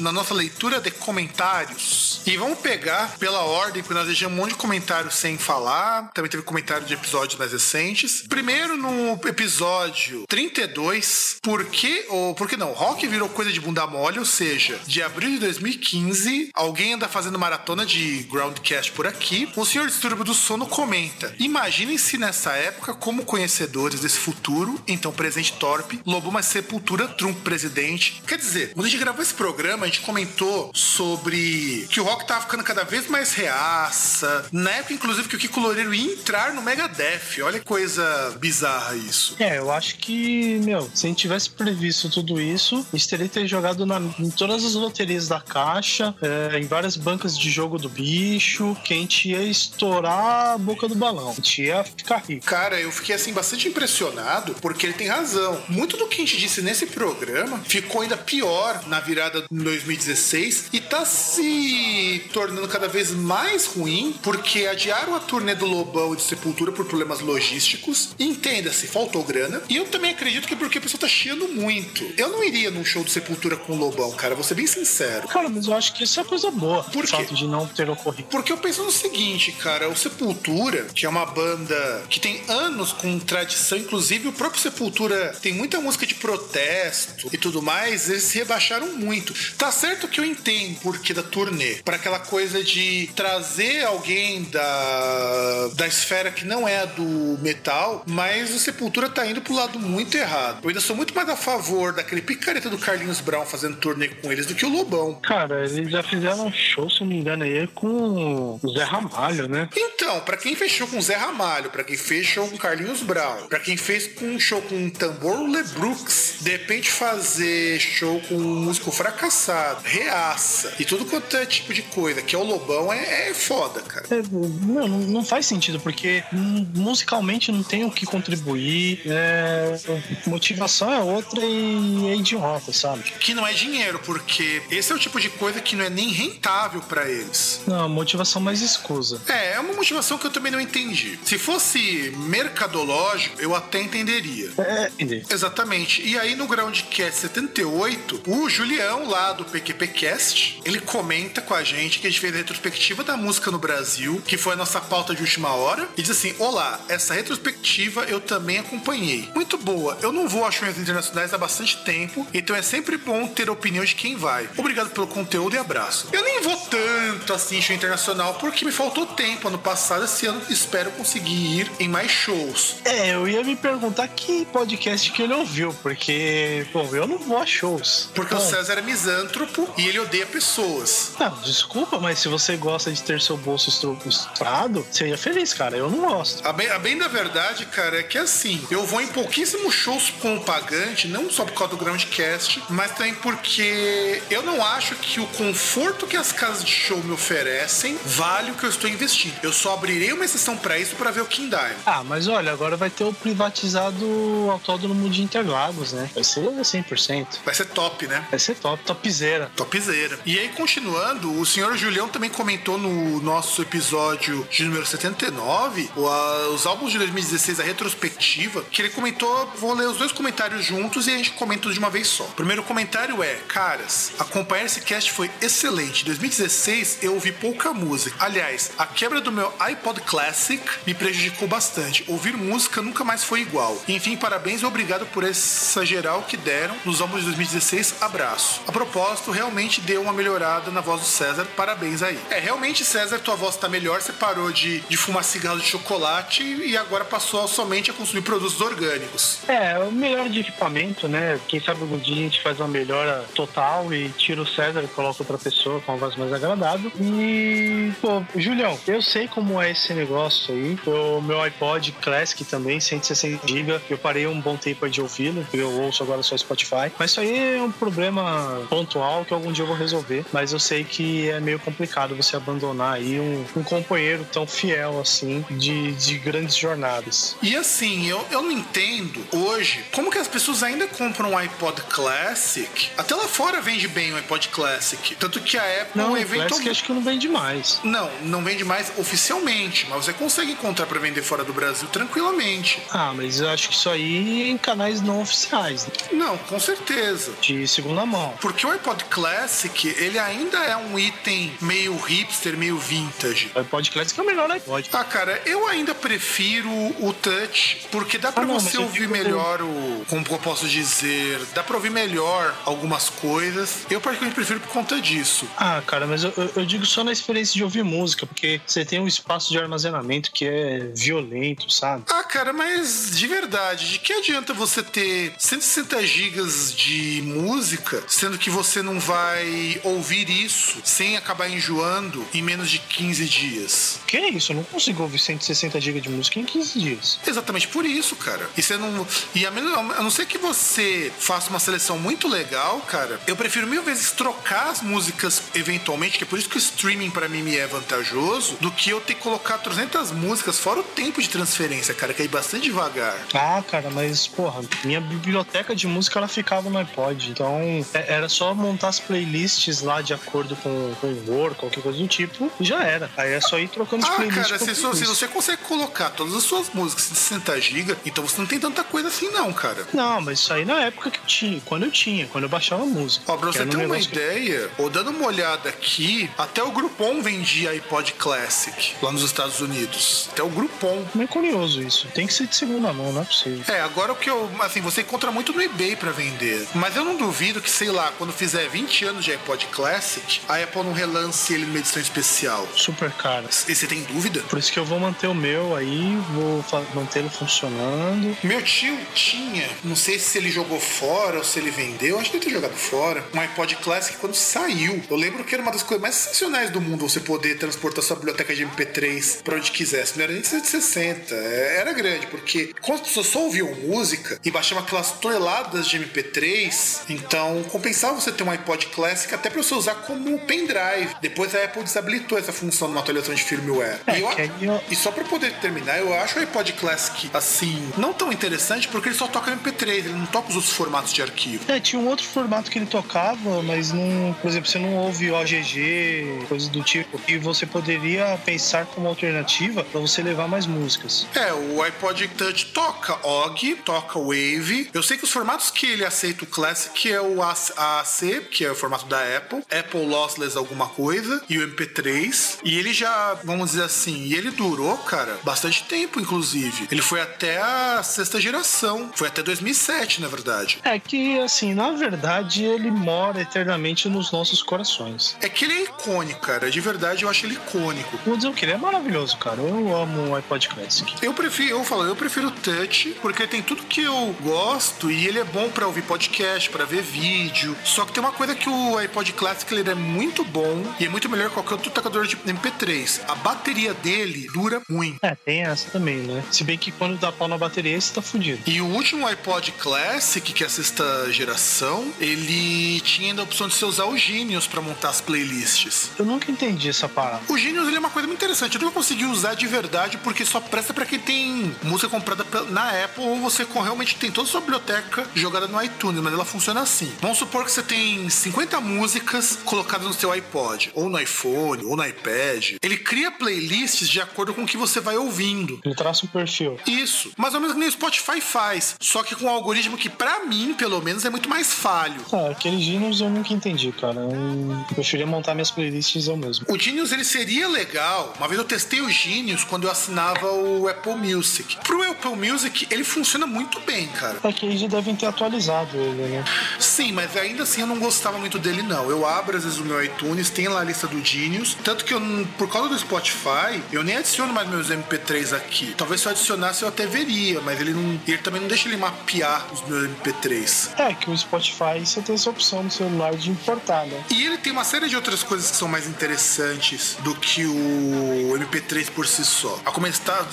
Na nossa leitura de comentários. E vamos pegar pela ordem, porque nós deixamos um monte de comentários sem falar. Também teve comentário de episódios mais recentes. Primeiro, no episódio 32, por que, ou por que não? Rock virou coisa de bunda mole, ou seja, de abril de 2015, alguém anda fazendo maratona de Groundcast por aqui. O senhor Distúrbio do Sono comenta: Imaginem se nessa época, como conhecedores desse futuro, então presente torpe, Lobo mais Sepultura, Trump presidente. Quer dizer, quando a gente gravou esse programa, a gente comentou sobre que o rock tava ficando cada vez mais reaça. Na época, inclusive, que o Kiko Loureiro ia entrar no Megadeth. Olha que coisa bizarra isso. É, eu acho que, meu, se a gente tivesse previsto tudo isso, a gente teria ter jogado na- em todas as loterias da caixa, é, em várias bancas de jogo do bicho, que a gente ia estourar a boca do balão. A gente ia ficar rico. Cara, eu fiquei assim bastante impressionado porque ele tem razão. Muito do que a gente disse nesse programa ficou ainda pior na virada de 2016 e tá se se tornando cada vez mais ruim, porque adiaram a turnê do Lobão e do Sepultura por problemas logísticos. Entenda-se, faltou grana. E eu também acredito que é porque a pessoa tá chiando muito. Eu não iria num show do Sepultura com o Lobão, cara, vou ser bem sincero. Cara, mas eu acho que isso é coisa boa. Por quê? fato de não ter ocorrido. Porque eu penso no seguinte, cara, o Sepultura, que é uma banda que tem anos com tradição, inclusive o próprio Sepultura tem muita música de protesto e tudo mais, eles se rebaixaram muito. Tá certo que eu entendo porque da turnê, para aquela coisa de trazer alguém da, da esfera que não é a do metal, mas o Sepultura tá indo pro lado muito errado. Eu ainda sou muito mais a favor daquele picareta do Carlinhos Brown fazendo turnê com eles do que o Lobão. Cara, eles já fizeram um show, se não me engano, aí com o Zé Ramalho, né? Então, pra quem fechou com Zé Ramalho, pra quem fez show com Carlinhos Brown, pra quem fez com um show com Tambor Lebrooks, de repente fazer show com um músico fracassado, reaça e tudo quanto é tipo de coisa, que é o Lobão, é, é foda, cara. É, não, não- faz sentido, porque musicalmente não tem o que contribuir, é, motivação é outra e é idiota, sabe? Que não é dinheiro, porque esse é o tipo de coisa que não é nem rentável pra eles. Não, motivação mais escusa. É, é uma motivação que eu também não entendi. Se fosse mercadológico, eu até entenderia. É, entendi. Exatamente. E aí no Groundcast 78, o Julião lá do PQPcast, ele comenta com a gente que a gente fez a retrospectiva da música no Brasil, que foi a nossa pauta de última hora, e diz assim: Olá, essa retrospectiva eu também acompanhei. Muito boa. Eu não vou a shows internacionais há bastante tempo, então é sempre bom ter a opinião de quem vai. Obrigado pelo conteúdo e abraço. Eu nem vou tanto assim em show internacional, porque me faltou tempo ano passado, esse ano espero conseguir ir em mais shows. É, eu ia me perguntar que podcast que ele ouviu, porque, bom, eu não vou a shows. Porque o Bom, César é misântropo e ele odeia pessoas. Não, desculpa, mas se você gosta de ter seu bolso estru- estrado, seria feliz, cara. Eu não gosto. A bem, a bem da verdade, cara, é que assim, eu vou em pouquíssimos shows com o pagante, não só por causa do Groundcast, mas também porque eu não acho que o conforto que as casas de show me oferecem vale o que eu estou investindo. Eu só abrirei uma exceção pra isso pra ver o King Diamond. Ah, mas olha, agora vai ter o privatizado autódromo de Interlagos, né? Vai ser 100%. Vai ser top, né? Vai ser top, topzera. Topzera. E aí, continuando, o senhor Julião também comentou no nosso episódio de número 79, o, a- os álbuns de 2016, a retrospectiva, que ele comentou, vou ler os dois comentários juntos e a gente comenta de uma vez só. O primeiro comentário é, caras, acompanhar esse cast foi excelente. Em 2016 eu ouvi pouca música. Aliás, a quebra do meu iPod Classic me prejudicou bastante. Ouvir música nunca mais foi igual. Enfim, parabéns e obrigado por essa geral que deram nos álbuns de 2016. Abraço. A propósito, realmente deu uma melhorada na voz do César. Parabéns aí. É, realmente, César, tua voz tá melhor. Você parou de, de fumar cigarro de chocolate e agora passou somente a consumir produtos orgânicos. É, o melhor de equipamento, né? Quem sabe algum dia a gente faz uma melhora total e tira o César e coloca outra pessoa com uma voz mais agradável. E, pô, Julião, eu sei como é esse negócio aí. O meu iPod Classic também, 160 GB. Eu parei um bom tempo aí de ouvi-lo, eu ouço agora só Spotify. Mas isso aí é um problema pontual que algum dia eu vou resolver. Mas eu sei que é meio complicado você abandonar aí um, um companheiro tão fiel assim de, de grandes jornadas. E assim, eu, eu não entendo hoje como que as pessoas ainda compram um iPod Classic. Até lá fora vende bem o iPod Classic. Tanto que a Apple Não, eventualmente. Classic acho que não vende mais. Não, não vende mais oficialmente, mas você consegue encontrar pra vender fora do Brasil tranquilamente. Ah, mas eu acho que isso aí em canais não oficiais, né? Não, com certeza. de segunda mão. Porque o iPod Classic, ele ainda é um item meio hipster, meio vintage. IPod Classic é o melhor iPod. Ah, cara, eu ainda prefiro o Touch, porque dá pra Ah, não, você ouvir melhor o. Como eu posso dizer? Dá pra ouvir melhor algumas coisas. Eu particularmente prefiro por conta disso. Ah, cara, mas eu, eu- eu digo só na experiência de ouvir música, porque você tem um espaço de armazenamento que é violento, sabe? Ah, cara, mas de verdade, de que adianta você ter 160 gigas de música, sendo que você não vai ouvir isso sem acabar enjoando em menos de 15 dias? Que é isso? Eu não consigo ouvir 160 GB de música em 15 dias. Exatamente por isso, cara. E você não. E a, menos, a não ser que você faça uma seleção muito legal, cara, eu prefiro mil vezes trocar as músicas eventualmente, que é por isso que o streaming pra mim me é vantajoso, do que eu ter que colocar 300 músicas, fora o tempo de transferência, cara, que é bastante devagar. Ah, cara, mas, porra, minha biblioteca de música ela ficava no iPod. Então, é- era só montar as playlists lá de acordo com com Word, qualquer coisa do tipo, já era. Aí é só ir trocando de Ah, playlist. cara, com se, só- se playlist. você consegue colocar todas as suas músicas em 60 GB, então você não tem tanta coisa assim, não, cara. Não, mas isso aí na época que eu tinha, quando eu tinha, quando eu baixava música. Ó, pra você ter um uma que- ideia, ou dando uma olhada aqui, até o Groupon vendia iPod Classic lá nos Estados Unidos. Até o Groupon. Não é curioso isso. Tem que ser de segunda mão, não é possível. É, agora o que eu. Assim, você encontra muito no eBay pra vender. Mas eu não duvido que, sei lá, quando fizer 20 anos de iPod Classic, a Apple não relance ele numa edição especial. Super caro. E você tem dúvida? Por isso que eu vou manter o meu aí, vou mantê-lo funcionando. Meu tio tinha, não sei se ele jogou fora ou se ele vendeu, acho que ele ter jogado fora, um iPod Classic quando saiu. Eu lembro que era uma das coisas mais sensacionais do mundo você poder transportar sua biblioteca de MP3 pra onde quisesse. Não era nem 160, é- era grande, porque quando as pessoas só ouviam música e baixavam aquelas toneladas de MP3, então compensava você ter um iPod Classic até pra você usar como pendrive. Depois a Apple desabilitou essa função numa atualização de firmware. É, E eu- aí eu- e só pra poder terminar, eu acho o iPod Classic assim, não tão interessante porque ele só toca MP3, ele não toca os outros formatos de arquivo. É, tinha um outro formato que ele tocava, mas não. Por exemplo, você não ouve OGG, coisas do tipo. E você poderia pensar como alternativa pra você levar mais músicas. É, o iPod Touch toca OG, toca Wave. Eu sei que os formatos que ele aceita o Classic é o AAC, que é o formato da Apple, Apple Lossless alguma coisa, e o MP3. E ele já, vamos dizer assim, e ele durou, cara, bastante tempo, inclusive. Ele foi até a sexta geração. Foi até 2007, na verdade. É que, assim, na verdade, ele mora eternamente nos nossos corações. É que ele é icônico, cara. De verdade, eu acho ele icônico. Vou dizer o que ele é maravilhoso, cara. Eu amo o iPod Classic. Eu prefiro, eu falo, eu prefiro o Touch, porque tem tudo que eu gosto e ele é bom pra ouvir podcast, pra ver vídeo. Só que tem uma coisa que o iPod Classic ele é muito bom e é muito melhor que qualquer outro tocador de MP3. A bateria dele dura muito. É, tem essa também, né? Se bem que quando dá pau na bateria, você tá fudido. E o último iPod Classic, que é a sexta geração, ele tinha ainda a opção de você usar o Genius pra montar as playlists. Eu nunca entendi essa parada. O Genius ele é uma coisa muito interessante. Eu nunca consegui usar de verdade porque só presta pra quem tem música comprada na Apple ou você realmente tem toda a sua biblioteca jogada no iTunes, mas ela funciona assim. Vamos supor que você tem 50 músicas colocadas no seu iPod, ou no iPhone, ou no iPad. Ele cria playlists de acordo com o que você vai ouvindo. Ele traça um perfil. Isso, mais ou menos que nem o Spotify faz, só que com um algoritmo que pra mim, pelo menos, é muito mais falho. Ah, aquele Genius eu nunca entendi, cara. Eu preferia montar minhas playlists eu mesmo. O Genius ele seria legal. Uma vez eu testei o Genius quando eu assinava o Apple Music. Pro Apple Music, ele funciona muito bem, cara. É que eles já devem ter atualizado ele, né? Sim, mas ainda assim eu não gostava muito dele, não. Eu abro às vezes o meu iTunes, tem lá a lista do Genius. Tanto que eu, por causa do Spotify, eu nem adiciono mais meus MP3 aqui. Talvez se eu adicionasse eu até veria, mas ele não. Ele também não deixa ele mapear os meus MP3. É que o Spotify você tem essa opção no celular de importar, né? E ele tem uma série de outras coisas que são mais interessantes do que o MP3 por si só. A começar,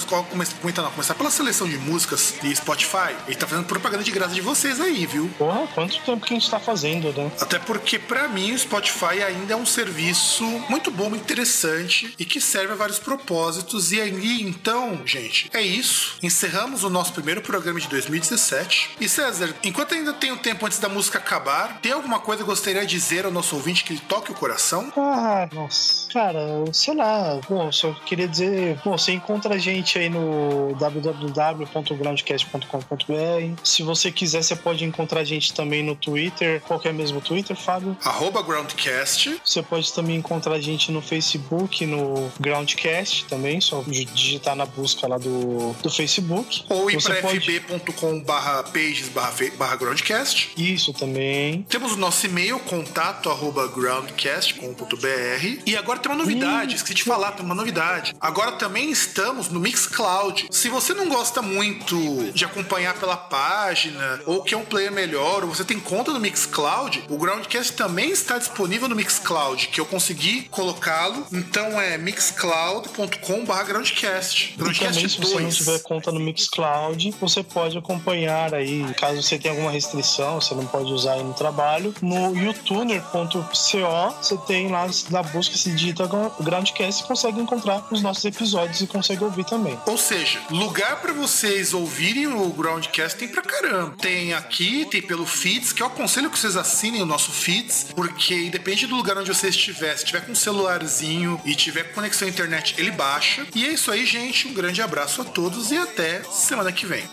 comentar, não, a começar pela seleção de músicas de Spotify, ele tá fazendo propaganda de graça de vocês aí, viu? Porra, quanto tempo que a gente tá fazendo, né? Até porque, pra mim, o Spotify ainda é um serviço muito bom, muito interessante e que serve a vários propósitos. E aí, então, gente, é isso. Encerramos o nosso primeiro programa de 2017. E César, enquanto ainda tem o tempo antes da música acabar, tem alguma coisa que gostaria de dizer ao nosso ouvinte que ele toque o coração? Ah, nossa. Cara, sei lá. Bom, só queria dizer. Bom, você encontra a gente aí no www.groundcast.com.br. Se você quiser, você pode encontrar a gente também no Twitter. Qual é mesmo o Twitter, Fábio? Arroba Groundcast. Você pode também encontrar a gente no Facebook, no Groundcast também, só digitar na busca lá do, do Facebook. Ou ir para pode- fb.com barra pages barra groundcast. Isso também. Temos o nosso e-mail, contato arroba groundcast.com.br. E agora tem uma novidade, esqueci de falar, tem uma novidade. Agora também estamos no Mixcloud. Se você não gosta muito de acompanhar pela página, ou quer um player melhor, ou você tem conta no Mixcloud, o Groundcast também está disponível no Mixcloud, que eu consegui colocá-lo. Então é mixcloud.com.br groundcast. E também, Groundcast se você não 2. tiver conta no Mixcloud, você pode acompanhar aí, caso você tenha alguma restrição, você não pode usar aí no trabalho, no youtuner.co, você tem lá na busca, se digita Groundcast e consegue encontrar os nossos episódios e consegue ouvir também. Ou seja, lugar pra vocês ouvirem o Groundcast tem pra caramba. Tem aqui, tem pelo Feeds, que eu aconselho que vocês assinem o nosso Feeds, porque independente do lugar onde onde você estiver, se tiver com um celularzinho e tiver conexão à internet, ele baixa. E é isso aí, gente. Um grande abraço a todos e até semana que vem.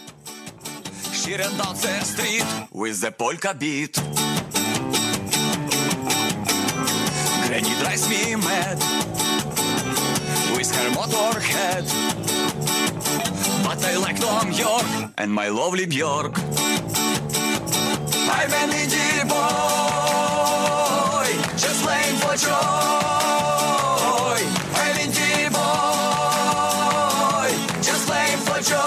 But I like Tom York and my lovely Bjork. I'm boy, just playing for joy. I'm boy, just playing for joy.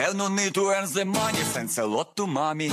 Have no need to earn the money, thanks a lot to mommy.